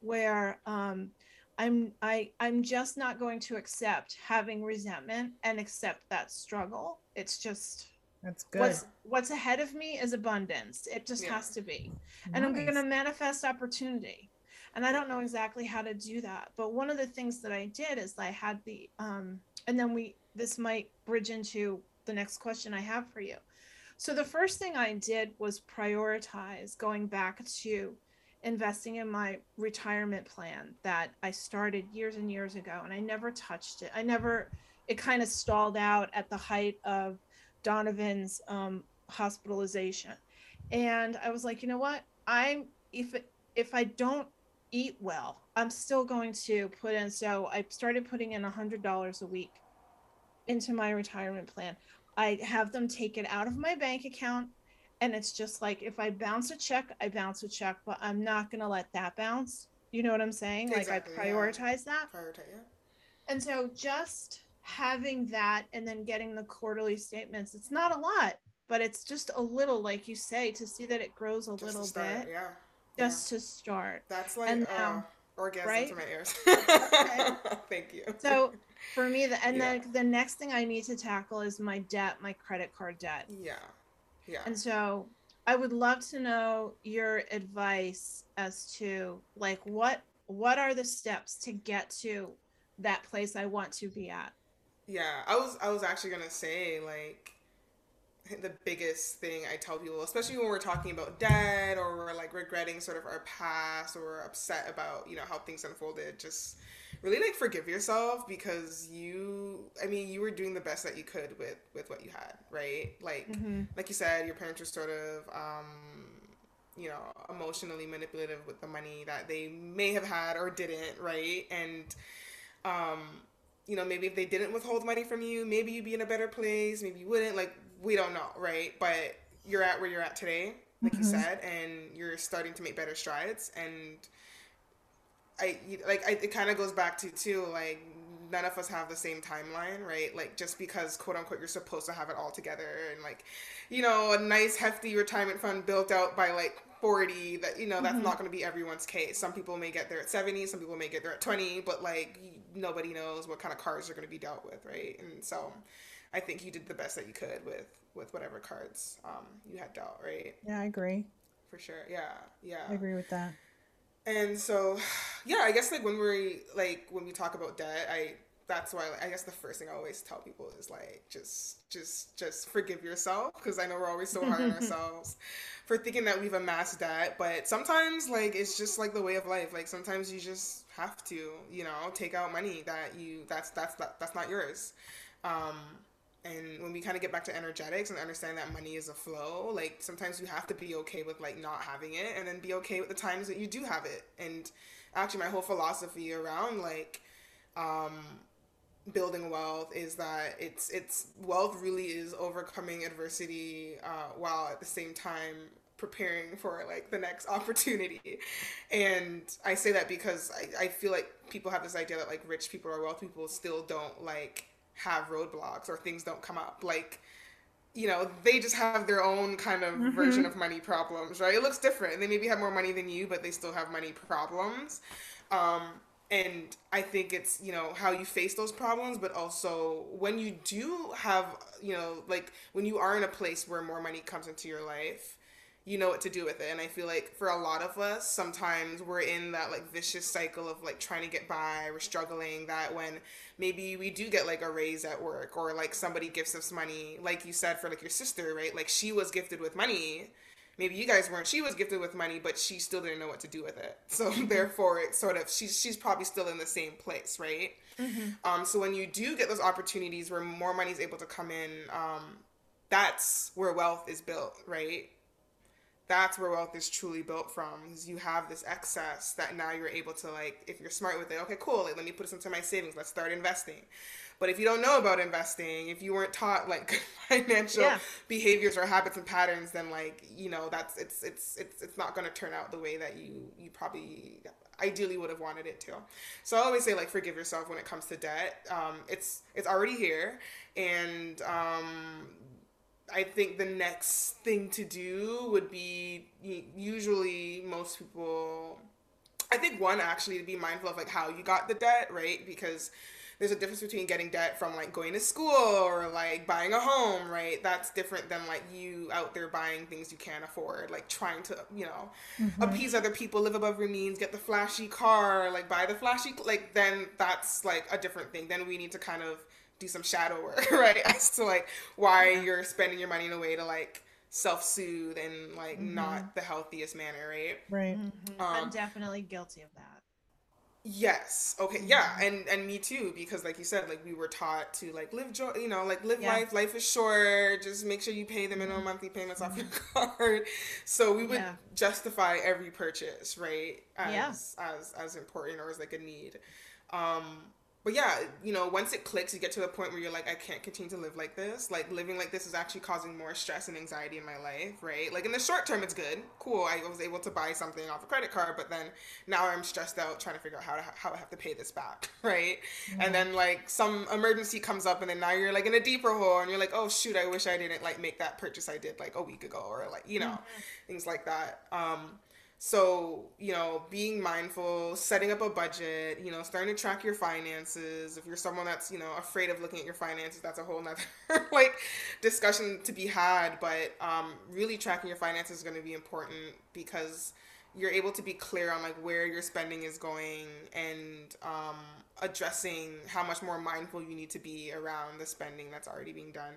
where um, I'm I I'm just not going to accept having resentment and accept that struggle. It's just
That's good.
what's what's ahead of me is abundance. It just
Yeah.
has to be and I'm going to manifest opportunity. And I don't know exactly how to do that, but one of the things that I did is I had the um and then we this might bridge into the next question I have for you. So the first thing I did was prioritize going back to investing in my retirement plan that I started years and years ago and I never touched it. I never it kind of stalled out at the height of Donovan's um hospitalization. And I was like, you know what? I'm if if I don't eat well, I'm still going to put in. So I started putting in a hundred dollars a week into my retirement plan. I have them take it out of my bank account, and it's just like if I bounce a check, I bounce a check, but I'm not gonna let that bounce. You know what I'm saying?
Exactly,
like. I prioritize that.
Prioritize, yeah.
And so just having that and then getting the quarterly statements, it's not a lot, but it's just a little, like you say, to see that it grows a
Just
little
start,
bit
Yeah.
Just to start.
That's like
and
uh,
now-
orgasm
right?
to my ears.
Okay.
Thank you.
So for me, the, and
Yeah.
then the next thing I need to tackle is my debt, my credit card debt.
yeah, yeah.
And so I would love to know your advice as to like what what are the steps to get to that place I want to be at.
Yeah, I was I was actually gonna say like the biggest thing I tell people, especially when we're talking about debt or we're like regretting sort of our past or we're upset about you know how things unfolded, just really like forgive yourself because you I mean you were doing the best that you could with with what you had, right? Like
Mhm.
like you said, your parents were sort of, um, you know, emotionally manipulative with the money that they may have had or didn't, right? And, um, you know, maybe if they didn't withhold money from you, maybe you'd be in a better place. Maybe you wouldn't. Like, we don't know, right? But you're at where you're at today, like you
Mhm.
said, and you're starting to make better strides. And I you- like, I, it kind of goes back to too, like, none of us have the same timeline, right? Like just because quote unquote you're supposed to have it all together and like, you know, a nice hefty retirement fund built out by like 40 that you know that's not going to be everyone's case some people may get there at 70 some people may get there at 20 but like nobody knows what kind of cards are going to be dealt with right and so i think you did the best that you could with with whatever cards um you had dealt right?
Yeah, I agree.
for sure. Yeah yeah.
I agree with that.
and so yeah i guess like when we like when we talk about debt i that's why i guess the first thing i always tell people is like just just just forgive yourself because i know we're always so hard on ourselves for thinking that we've amassed debt but sometimes like it's just like the way of life. Like sometimes you just have to you know take out money that you that's that's that, that's not yours. Um and when we kind of get back to energetics and understand that money is a flow like sometimes you have to be okay with like not having it and then be okay with the times that you do have it. And actually my whole philosophy around like um building wealth is that it's it's wealth really is overcoming adversity uh, while at the same time preparing for like the next opportunity. And i say that because I, I feel like people have this idea that like rich people or wealthy people still don't like have roadblocks or things don't come up. Like you know they just have their own kind of version of money problems right? It looks different. They maybe have more money than you but they still have money problems. Um and i think it's you know how you face those problems but also when you do have you know like when you are in a place where more money comes into your life you know what to do with it. And i feel like for a lot of us sometimes we're in that like vicious cycle of like trying to get by we're struggling that when maybe we do get like a raise at work or like somebody gifts us money like you said for like your sister right? Like she was gifted with money. Maybe you guys weren't. She was gifted with money but she still didn't know what to do with it. So therefore it sort of she's she's probably still in the same place right? Um so when you do get those opportunities where more money is able to come in um that's where wealth is built right that's where wealth is truly built from is you have this excess that now you're able to like if you're smart with it okay cool like, let me put this into my savings let's start investing. But if you don't know about investing if you weren't taught like financial
Yeah.
behaviors or habits and patterns then like you know that's it's it's it's, it's not going to turn out the way that you you probably ideally would have wanted it to. So i always say like forgive yourself when it comes to debt. Um it's it's already here and um I think the next thing to do would be usually most people. I think one actually to be mindful of like how you got the debt, right? Because there's a difference between getting debt from like going to school or like buying a home, right? That's different than like you out there buying things you can't afford, like trying to, you know, mm-hmm. appease other people, live above your means, get the flashy car, like buy the flashy, like then that's like a different thing. Then we need to kind of do some shadow work, right? As to like why you're spending your money in a way to like self-soothe and like mm-hmm. not the healthiest manner, right?
Right. Mm-hmm.
Um, I'm
Um,
definitely guilty of that.
Yes. Okay. Yeah. Mm-hmm. And and me too, because like you said, like we were taught to like live joy, you know, like live
Yeah.
life. Life is short. Just make sure you pay the minimum monthly payments off your card. So we would
Yeah.
justify every purchase, right? As
Yeah.
as as important or as like a need. Um but yeah, you know, once it clicks, you get to the point where you're like, I can't continue to live like this. Like living like this is actually causing more stress and anxiety in my life, right? Like in the short term, it's good, cool. I was able to buy something off a credit card, but then now I'm stressed out trying to figure out how to how I have to pay this back, right? And then like some emergency comes up, and then now you're like in a deeper hole, and you're like, oh shoot, I wish I didn't like make that purchase I did like a week ago, or like you know, things like that. Um, so, you know, being mindful, setting up a budget, you know, starting to track your finances. If you're someone that's, you know, afraid of looking at your finances, that's a whole nother like discussion to be had. But um, really tracking your finances is going to be important because you're able to be clear on like where your spending is going and um, addressing how much more mindful you need to be around the spending that's already being done.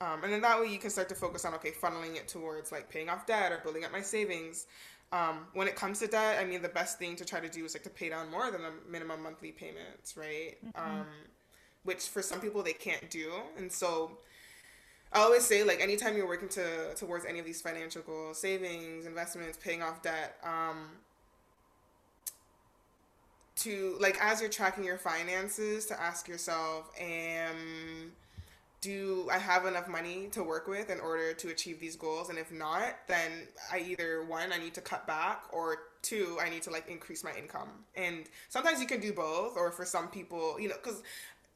Um, and then that way you can start to focus on, okay, funneling it towards like paying off debt or building up my savings. Um, when it comes to debt, I mean, the best thing to try to do is like to pay down more than the minimum monthly payments, right? Um, which for some people they can't do. And so I always say, like, anytime you're working to towards any of these financial goals, savings, investments, paying off debt, um, to like as you're tracking your finances, to ask yourself, am do I have enough money to work with in order to achieve these goals? And if not, then I either one, I need to cut back or two, I need to like increase my income. And sometimes you can do both, or for some people, you know, because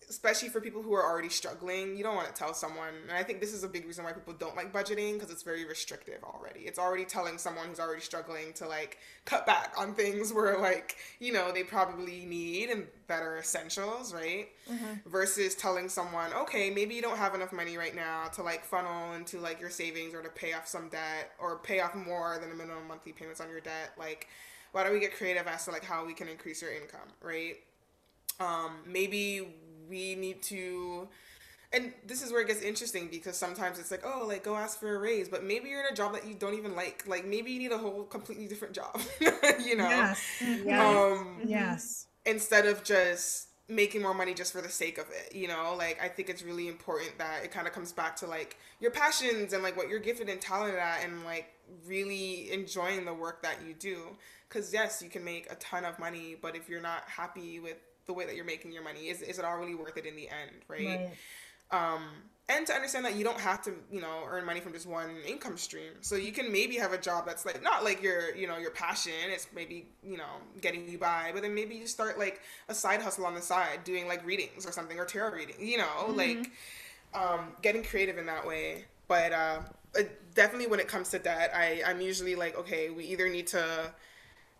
especially for people who are already struggling, you don't want to tell someone. And I think this is a big reason why people don't like budgeting because it's very restrictive already. It's already telling someone who's already struggling to like cut back on things where like, you know, they probably need and that are essentials, right? Versus telling someone, okay, maybe you don't have enough money right now to like funnel into like your savings or to pay off some debt or pay off more than the minimum monthly payments on your debt. Like, why don't we get creative as to like how we can increase your income, right? um, maybe we need to and this is where it gets interesting because sometimes it's like oh like go ask for a raise but maybe you're in a job that you don't even like. Like maybe you need a whole completely different job you know?
Yes.
um
Yes.
instead of just making more money just for the sake of it you know? Like i think it's really important that it kind of comes back to like your passions and like what you're gifted and talented at and like really enjoying the work that you do. Because yes you can make a ton of money but if you're not happy with the way that you're making your money is, is it all really worth it in the end right, um and to understand that you don't have to you know earn money from just one income stream. So you can maybe have a job that's like not like your you know your passion it's maybe you know getting you by but then maybe you start like a side hustle on the side doing like readings or something or tarot reading you know? Like um getting creative in that way. But uh uh, definitely when it comes to debt i i'm usually like okay we either need to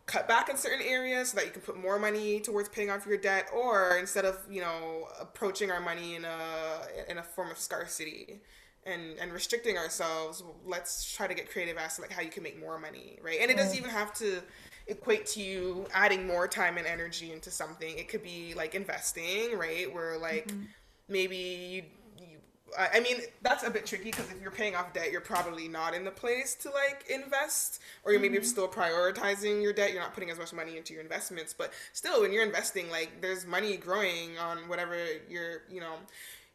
cut back in certain areas so that you can put more money towards paying off your debt or instead of you know approaching our money in a in a form of scarcity and and restricting ourselves let's try to get creative as to like how you can make more money right? And it doesn't even have to equate to you adding more time and energy into something. It could be like investing right? Where like mm-hmm. maybe you you I mean, that's a bit tricky because if you're paying off debt, you're probably not in the place to like invest, or you're maybe still prioritizing your debt. You're not putting as much money into your investments, but still, when you're investing, like there's money growing on whatever you're, you know,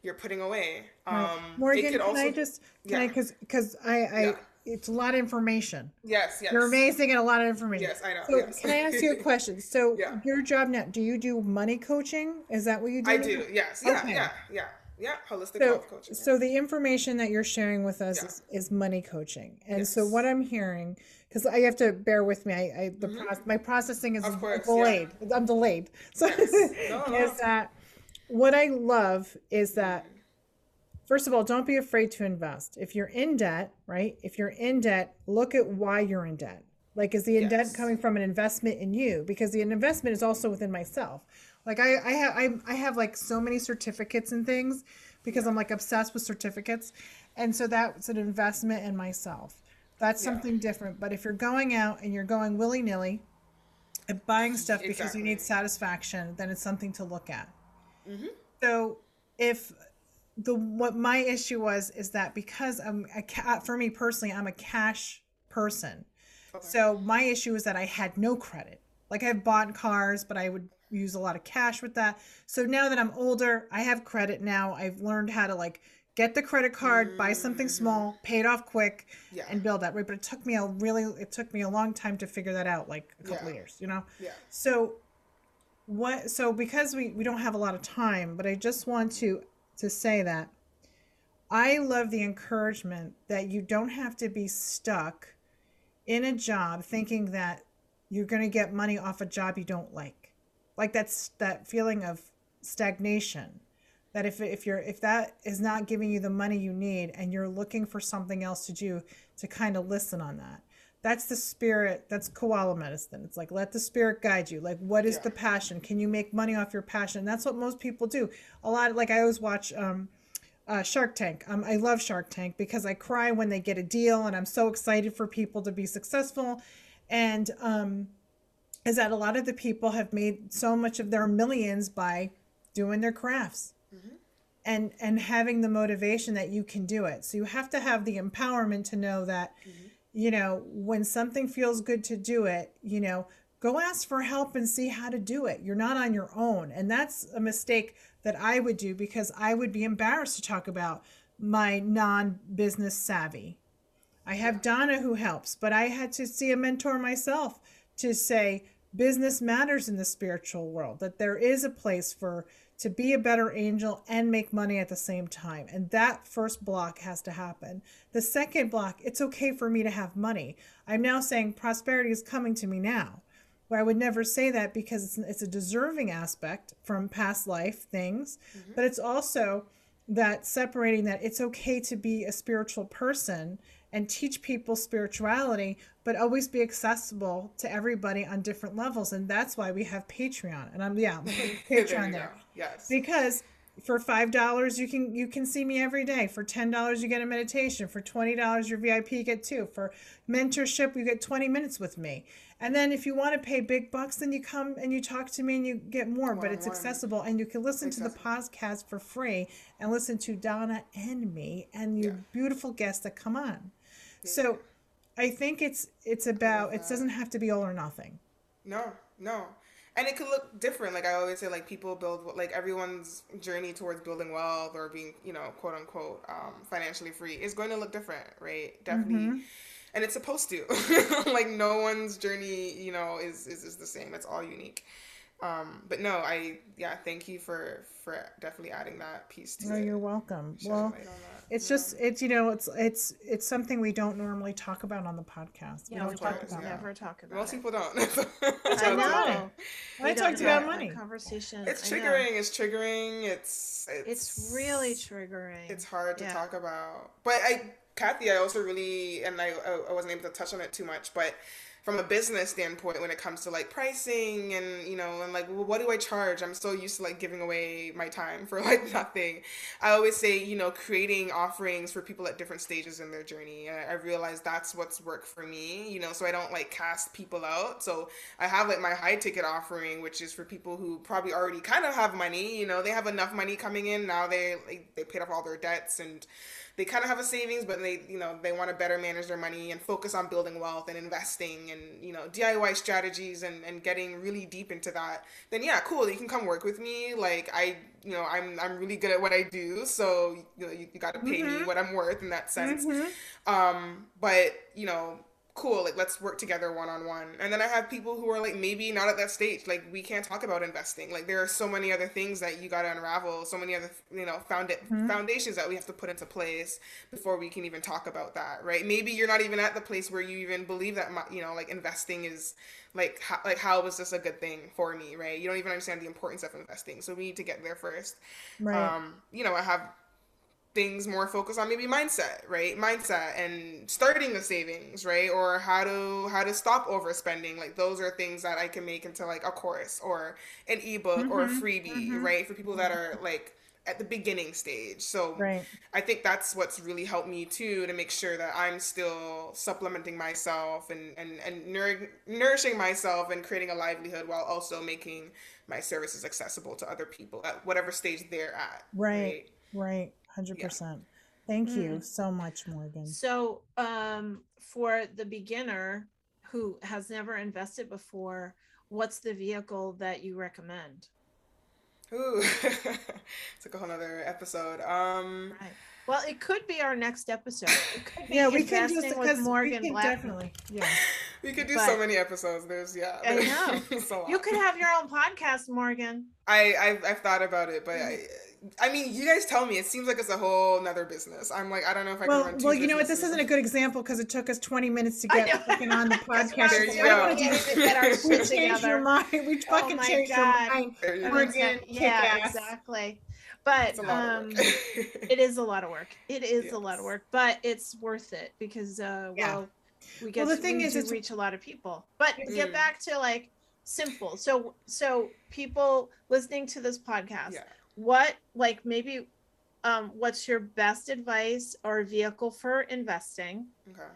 you're putting away. Um,
Morgan,
it could
can
also,
I just can I because because I I
Yeah.
it's a lot of information.
yes, yes,
You're amazing and a lot of information.
Yes, I know.
So
yes.
can I ask you a question? So
Yeah.
your job now, do you do money coaching? Is that what you do?
I do. Yes.
Okay.
Yeah. Yeah. Yeah. Yeah, holistic
So,
health coaching.
so the information that you're sharing with us
Yeah.
is, is money coaching, and so what I'm hearing, because I have to bear with me, I, I the proc- my processing is
Mm-hmm. Course,
delayed. I'm delayed. So
No, no.
is that what I love is that first of all, don't be afraid to invest. If you're in debt, right? If you're in debt, look at why you're in debt. Like, is the in debt coming from an investment in you? Because the investment is also within myself. Like I, I have, I, I have like so many certificates and things because I'm like obsessed with certificates, and so that's an investment in myself. That's something different. But if you're going out and you're going willy nilly and buying stuff because you need satisfaction, then it's something to look at.
Mm-hmm.
So if the what my issue was is that because I'm a ca- for me personally, I'm a cash person. So my issue is that I had no credit. Like I've bought cars, but I would use a lot of cash with that. So now that I'm older, I have credit now. I've learned how to like get the credit card, buy something mm-hmm. small, pay it off quick,
Yeah.
and build that. But it took me a really it took me a long time to figure that out, like a couple
Yeah.
years, you know.
yeah.
So what so because we we don't have a lot of time, but I just want to to say that I love the encouragement that you don't have to be stuck in a job thinking that you're going to get money off a job you don't like. Like that's that feeling of stagnation. That if if you're if that is not giving you the money you need and you're looking for something else to do to kind of listen on that. That's the spirit. That's koala medicine. It's like let the spirit guide you. Like what is
Yeah.
the passion? Can you make money off your passion? That's what most people do. A lot like I always watch um uh, Shark Tank. Um, I love Shark Tank because I cry when they get a deal, and I'm so excited for people to be successful. And um, is that a lot of the people have made so much of their millions by doing their crafts and and having the motivation that you can do it. So you have to have the empowerment to know that you know when something feels good to do it, you know, go ask for help and see how to do it. You're not on your own. And that's a mistake that I would do because I would be embarrassed to talk about my non-business savvy. I have Donna who helps, but I had to see a mentor myself to say, business matters in the spiritual world, that there is a place for to be a better angel and make money at the same time. And that first block has to happen. The second block, it's okay for me to have money. I'm now saying prosperity is coming to me now. Where I would never say that because it's, it's a deserving aspect from past life things, mm-hmm. but it's also that separating that it's okay to be a spiritual person and teach people spirituality, but always be accessible to everybody on different levels. And that's why we have Patreon. And I'm yeah, I'm putting
There
Patreon there.
Yes.
because for five dollars you can you can see me every day for ten dollars you get a meditation for twenty dollars your vip you get two for mentorship you get 20 minutes with me and then if you want to pay big bucks then you come and you talk to me and you get more but it's
more.
accessible and you can listen to the podcast for free and listen to donna and me and your beautiful guests that come on so i think it's it's about it doesn't have to be all or nothing
No, no. And it could look different. Like I always say, like people build like everyone's journey towards building wealth or being, you know, quote unquote, um, financially free is going to look different, right? Definitely. And it's supposed to. like no one's journey, you know, is, is is the same. It's all unique. Um, but no, I yeah, thank you for for definitely adding that piece to
no
it.
you're welcome well
light on that.
It's just it's you know it's it's it's something we don't normally talk about on the podcast.
Yeah, we don't talk
about
yeah.
never talk about
Most
it.
people don't.
I
about money.
know.
I talked
don't
about money.
Conversation.
it's triggering. It's triggering. It's it's
It's really triggering.
it's hard to
Yeah.
talk about. But I, Kathy, I also really, and I, I- I wasn't able to touch on it too much, but from a business standpoint, when it comes to like pricing and you know, and like, well, what do I charge? I'm so used to like giving away my time for like nothing. I always say, you know, creating offerings for people at different stages in their journey. I realize that's what's worked for me, you know, so I don't like cast people out. So I have like my high ticket offering, which is for people who probably already kind of have money, you know, they have enough money coming in now. They like, they paid off all their debts and they kind of have a savings, but they, you know, they want to better manage their money and focus on building wealth and investing and, you know, DIY strategies and, and getting really deep into that. Then yeah, cool. You can come work with me. Like I, you know, I'm, I'm really good at what I do. So, you know, you, you got to pay me what I'm worth in that sense. Um, but you know, cool, like let's work together one on one. And then I have people who are like maybe not at that stage. Like we can't talk about investing. Like there are so many other things that you got to unravel, so many other you know found it foundations that we have to put into place before we can even talk about that, right? Maybe you're not even at the place where you even believe that you know like investing is like how, like how was this a good thing for me, right? You don't even understand the importance of investing. So we need to get there first.
Right.
Um, you know, I have things more focused on maybe mindset right? Mindset and starting the savings right? Or how to how to stop overspending. Like those are things that i can make into like a course or an ebook or a mm-hmm. freebie mm-hmm. right? For people that are like at the beginning stage. So
Right.
i think that's what's really helped me too to make sure that i'm still supplementing myself and and, and nour- nourishing myself and creating a livelihood while also making my services accessible to other people at whatever stage they're at
Right. Right. Hundred percent. Thank you so much, Morgan.
So, um, for the beginner who has never invested before, what's the vehicle that you recommend?
Ooh, took a whole nother episode. Um,
Right. Well, it could be our next episode. It could be
Yeah, we can
investing
just
with Morgan
we can definitely. Yeah.
we could do
But-
so many episodes. There's yeah.
I know.
there's a lot.
You could have your own podcast, Morgan.
I I've, I've thought about it, but I. I mean, you guys tell me. It seems like it's a whole nother business. I'm like, I don't know if I can
Well,
run two
well, you know what? This isn't a good example because it took us 20 minutes to get fucking on the podcast.
There you
I don't
go.
wanna do this.
get our
we
shit
changed your
together.
mind. We fucking
my
changed
God.
your mind.
There you
That
go.
makes
Morgan,
yeah,
kick-ass.
exactly. But
It's a lot
um,
of work.
it is a lot of work. It is a lot of work, but it's worth it because uh,
Yeah.
well, we get
the thing
we
is,
do
it's-
reach a lot of people. But to get
Mm.
back to like simple. So so people listening to this podcast,
yeah.
What like maybe um what's your best advice or vehicle for investing
Okay.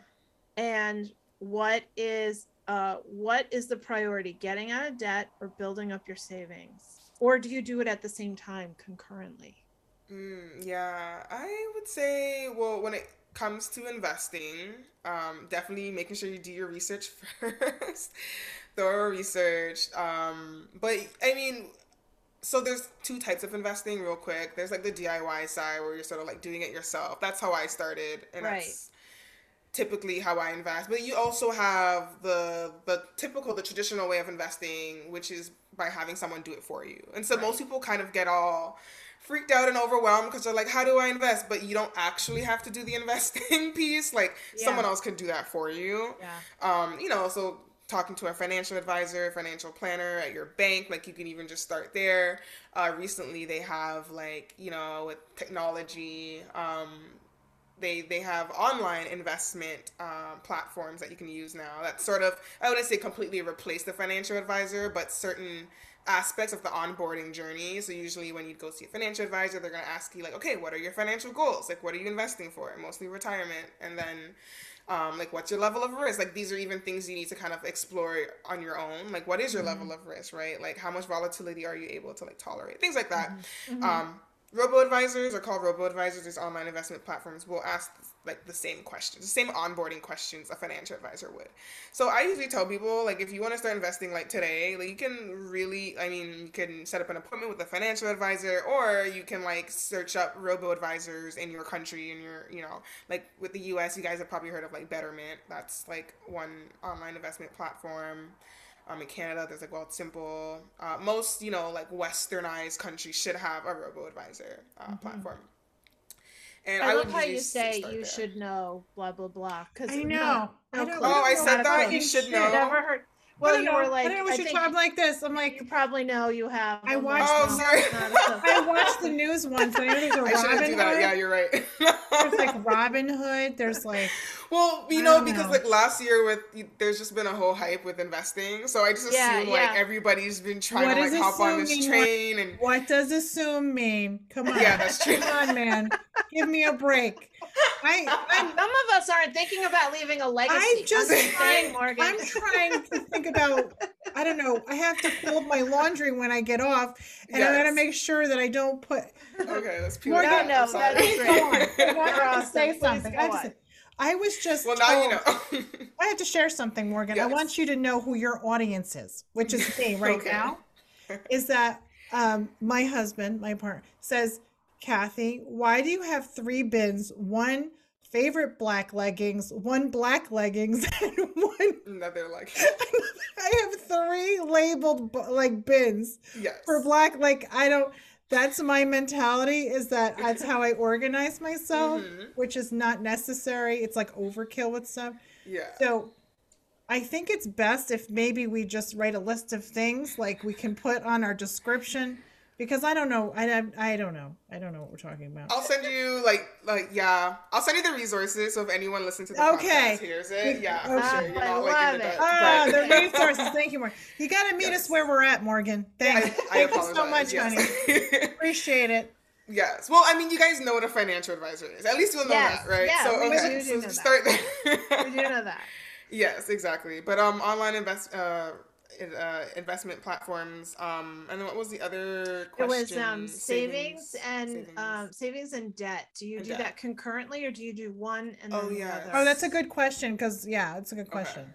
and what is uh what is the priority getting out of debt or building up your savings or do you do it at the same time concurrently
Mm, yeah, I would say, well, when it comes to investing, um, definitely making sure you do your research first, thorough research. Um, but I mean, so there's two types of investing, real quick. There's like the DIY side where you're sort of like doing it yourself. That's how I started, and
Right.
that's typically how I invest. But you also have the the typical, the traditional way of investing, which is by having someone do it for you. And so most people kind of get all freaked out and overwhelmed because they're like, how do I invest? But you don't actually have to do the investing piece. Like someone else can do that for you.
Yeah.
Um, you know, so talking to a financial advisor, financial planner at your bank, like you can even just start there. Uh, recently, they have like you know with technology, um, they they have online investment um, platforms that you can use now. That sort of I wouldn't say completely replace the financial advisor, but certain aspects of the onboarding journey. So usually when you go see a financial advisor, they're gonna ask you like, okay, what are your financial goals? Like, what are you investing for? Mostly retirement, and then um, like what's your level of risk? Like these are even things you need to kind of explore on your own. Like what is your level of risk right? Like how much volatility are you able to like tolerate? Things like that. Um, robo advisors are called robo advisors these online investment platforms will ask like the same questions the same onboarding questions a financial advisor would. So i usually tell people like if you want to start investing like today like you can really i mean you can set up an appointment with a financial advisor or you can like search up robo advisors in your country in your you know like with the us you guys have probably heard of like betterment. That's like one online investment platform um, in Canada, there's like Wealthsimple. Uh, most, you know, like westernized countries should have a robo advisor uh, platform. And
I,
would
love how you say you
there.
should know blah blah blah. Because
I know. I don't-
Oh, I said that? You should know.
Never heard.
I
Well,
don't
you
know.
were like,
I don't know
I
you're
think
talking like this. I'm like, you
probably know you have.
I
a
watched-
Oh, sorry.
not a-
I watched the news once. And I know there's a
I shouldn't
Robin
do that. Yeah, you're right.
There's like Robinhood. There's like,
well, you know, because
know.
like last year with there's just been a whole hype with investing, so I just assume
Yeah,
like everybody's been trying
What
to like hop on this
assuming
train and
what does assume mean? Come on.
Yeah, that's true.
Come on, man. Give me a break. I, I'm
Some of us aren't thinking about leaving a legacy.
I'm just
saying,
trying,
Morgan.
I'm trying to think about, I don't know, I have to fold my laundry when I get off, and I gotta make sure that I don't put.
okay, let's peel
Morgan,
no, no, that's great.
Go on. I
You're
have to
awesome.
say
Please
something. I, have to
on.
say- I was just.
well, now you know.
I have to share something, Morgan. I want you to know who your audience is, which is me right
Okay.
now. Is that um, my husband, my partner, says, Kathy, why do you have three bins? One favorite black leggings, one black leggings, and one.
Another like
I have three labeled like bins
yes.
for black. Like I don't. That's my mentality. Is that that's how I organize myself,
Mhm.
which is not necessary. It's like overkill with stuff.
Yeah.
So I think it's best if maybe we just write a list of things like we can put on our description because I don't know. I, I, I don't know. I don't know what we're talking about.
I'll send you like like yeah. I'll send you the resources so if anyone listens to the
Okay.
podcast hears it. Yeah, for
Okay.
sure. You're
I
not like
love
in the
it.
dark,
Ah,
but-
the resources. Thank you, Morgan. You got to meet
Yes.
us where we're at, Morgan.
I,
Thank,
I
thank you so
apologize,
much, honey. Appreciate it.
yes. Well, I mean, you guys know what a financial advisor is. At least you'll know
Yes.
that, right?
Yeah,
so
we
okay,
do
so
know
just
that.
start there.
We do know that.
Yes, exactly. But um, online invest uh, in- uh, investment platforms. Um, and then what was the other question?
It was um, savings, and
savings.
Um, savings and debt. Do you
And
do
debt.
that concurrently, or do you do one and
Oh,
then the
yeah.
other?
Oh, that's a good question because yeah, it's a good question.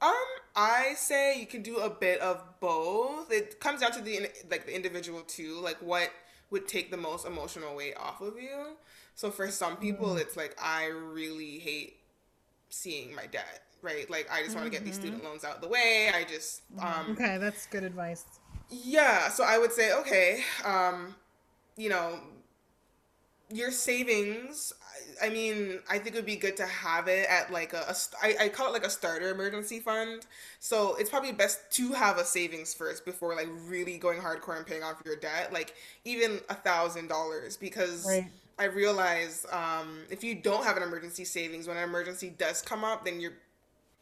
Um, I say you can do a bit of both. It comes down to the like the individual too, like what would take the most emotional weight off of you. So for some people,
Mm.
it's like I really hate seeing my debt, right? Like I just want to get these
Mm-hmm.
student loans out of the way. I just um
Okay, that's good advice.
yeah, so I would say, okay, um, you know, your savings. I, mean, I think it would be good to have it at like a, a I, I call it like a starter emergency fund. So it's probably best to have a savings first before like really going hardcore and paying off your debt. Like even a thousand dollars because.
Right.
I realize um, if you don't have an emergency savings, when an emergency does come up, then you're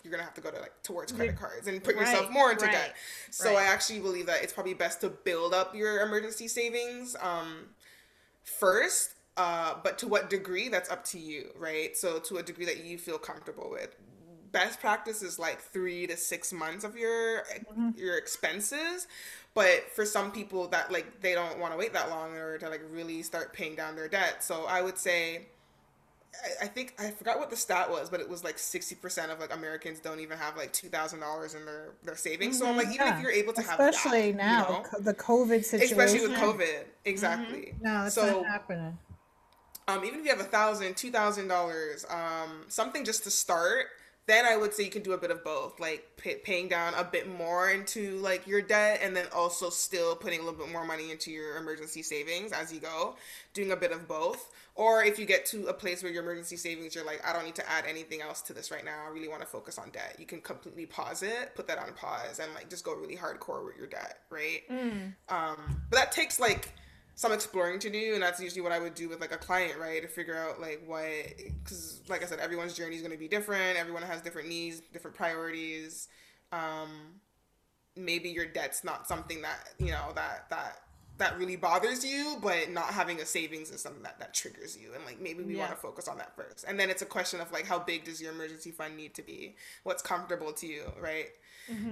you're gonna have to go to like towards credit cards and put yourself more into
right,
debt. So
right.
I actually believe that it's probably best to build up your emergency savings um, first. Uh, but to what degree, that's up to you, right? So to a degree that you feel comfortable with. Best practice is like three to six months of your your expenses, but for some people that like they don't want to wait that long or to like really start paying down their debt. So I would say I- think I forgot what the stat was, but it was like sixty percent of like Americans don't even have like two thousand dollars in their their savings. So I'm like, even
Mm-hmm. Yeah.
if you're able to have
Especially now,
you know,
co- the COVID situation.
especially with COVID, exactly.
No, it's
so
not happening.
um, even if you have a thousand, two thousand dollars, um, something just to start, then I would say you can do a bit of both, like pay, paying down a bit more into like your debt, and then also still putting a little bit more money into your emergency savings as you go, doing a bit of both. Or if you get to a place where your emergency savings, you're like, I don't need to add anything else to this right now. I really want to focus on debt. You can completely pause it, put that on pause, and like just go really hardcore with your debt, right? Um, but that takes like some exploring to do, and that's usually what I would do with like a client, right? To figure out like what, because like I said, everyone's journey is going to be different. Everyone has different needs, different priorities. Um, maybe your debt's not something that you know that that that really bothers you, but not having a savings is something that that triggers you, and like maybe we
Yeah.
want to focus on that first, and then it's a question of like how big does your emergency fund need to be? What's comfortable to you, right?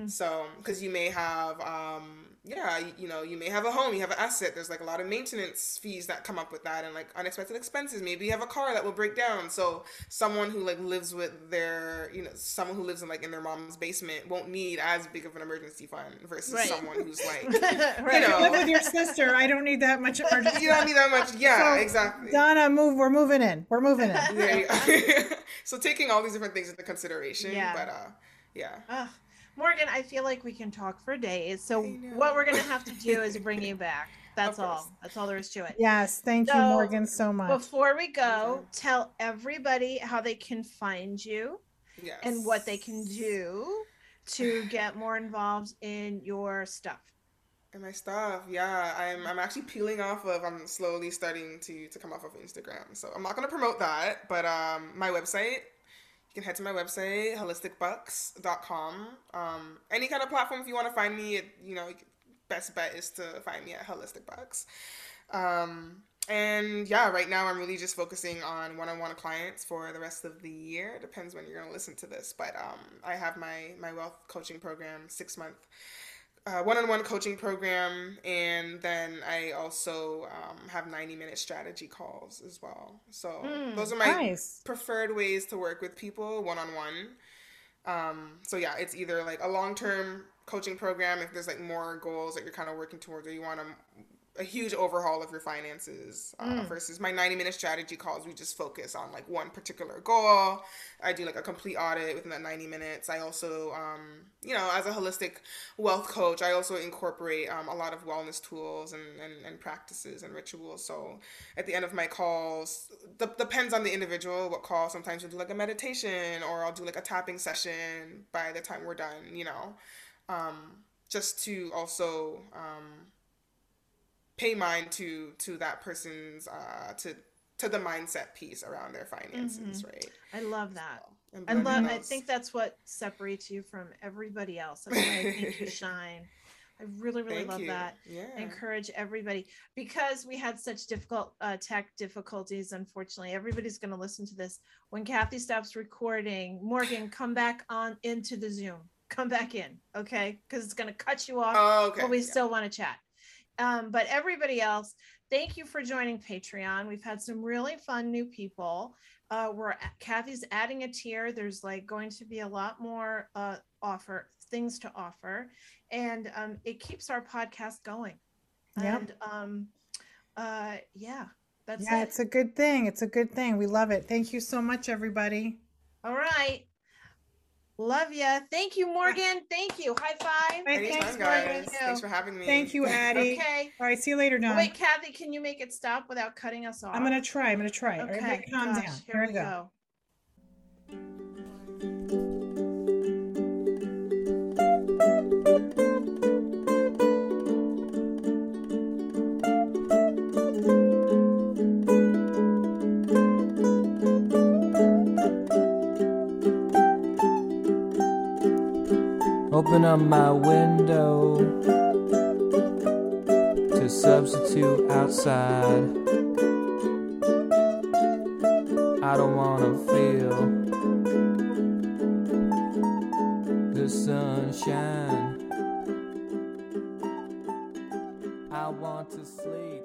So, because you may have, um, yeah, you, you know, you may have a home, you have an asset. There's like a lot of maintenance fees that come up with that, and like unexpected expenses. Maybe you have a car that will break down. So, someone who like lives with their, you know, someone who lives in like in their mom's basement won't need as big of an emergency fund versus
Right.
someone who's like,
right.
You know.
live with your sister. I don't need that much emergency.
you don't need that much. Yeah,
So,
exactly.
Donna, move. We're moving in. We're moving in.
There you so taking all these different things into consideration,
Yeah.
but uh, yeah.
Ugh. Morgan, I feel like we can talk for days. So what we're gonna have to do is bring you back. That's all. That's all there is to it.
Yes, thank you, Morgan, so much.
Before we go,
Anytime.
tell everybody how they can find you
Yes.
and what they can do to get more involved in your stuff.
And my stuff, yeah, I'm I'm actually peeling off of. I'm slowly starting to to come off of Instagram, so I'm not gonna promote that. But um, my website, you can head to my website holisticbucks.com. Um, any kind of platform if you want to find me, it, you know, best bet is to find me at Holistic Bucks. Um, and yeah, right now I'm really just focusing on one-on-one clients for the rest of the year. Depends when you're gonna listen to this, but um, I have my my wealth coaching program, six month uh, one-on-one coaching program and then i also um, have 90 minute strategy calls as well so
Mm,
those are my
nice.
preferred ways to work with people one-on-one um, so yeah it's either like a long-term coaching program if there's like more goals that you're kind of working towards or you want a, a huge overhaul of your finances uh,
Mm.
versus my 90 minute strategy calls. We just focus on like one particular goal. I do like a complete audit within that 90 minutes. I also um, you know as a holistic wealth coach i also incorporate um, a lot of wellness tools and, and, and practices and rituals. So at the end of my calls d- depends on the individual what call. Sometimes we'll do like a meditation or i'll do like a tapping session by the time we're done you know um, just to also um, pay mind to to that person's uh, to to the mindset piece around their finances right
I love that.
And
I love I think that's what separates you from everybody else. That's why I think you shine. I really, really
Thank
love
you.
that.
yeah
encourage everybody because we had such difficult uh, tech difficulties. Unfortunately, everybody's going to listen to this when Kathy stops recording. Morgan, come back on into the Zoom. Come back in, okay? Because it's going to cut you off,
oh, okay
but we
yeah.
still want to chat. Um, but everybody else, thank you for joining Patreon. We've had some really fun new people. Uh, we're Kathy's adding a tier. There's like going to be a lot more uh, offer things to offer, and um, it keeps our podcast going.
Yep.
And um, uh, yeah, that's
yeah,
it.
it's a good thing. It's a good thing. We love it. Thank you so much, everybody.
All right. Love ya. Thank you, Morgan. Thank you. High five.
Hey,
Anytime,
thanks,
guys.
Morgan.
Thanks for having me.
Thank you, Addie.
Okay.
All right, see you later, Don.
wait, Kathy, can you make it stop without cutting us off?
I'm gonna try. I'm gonna try.
Okay.
Everybody calm
gosh,
down.
Here,
Here
we
we
go.
go.
Open up my window to substitute outside. I don't wanna feel the sunshine. I want to sleep.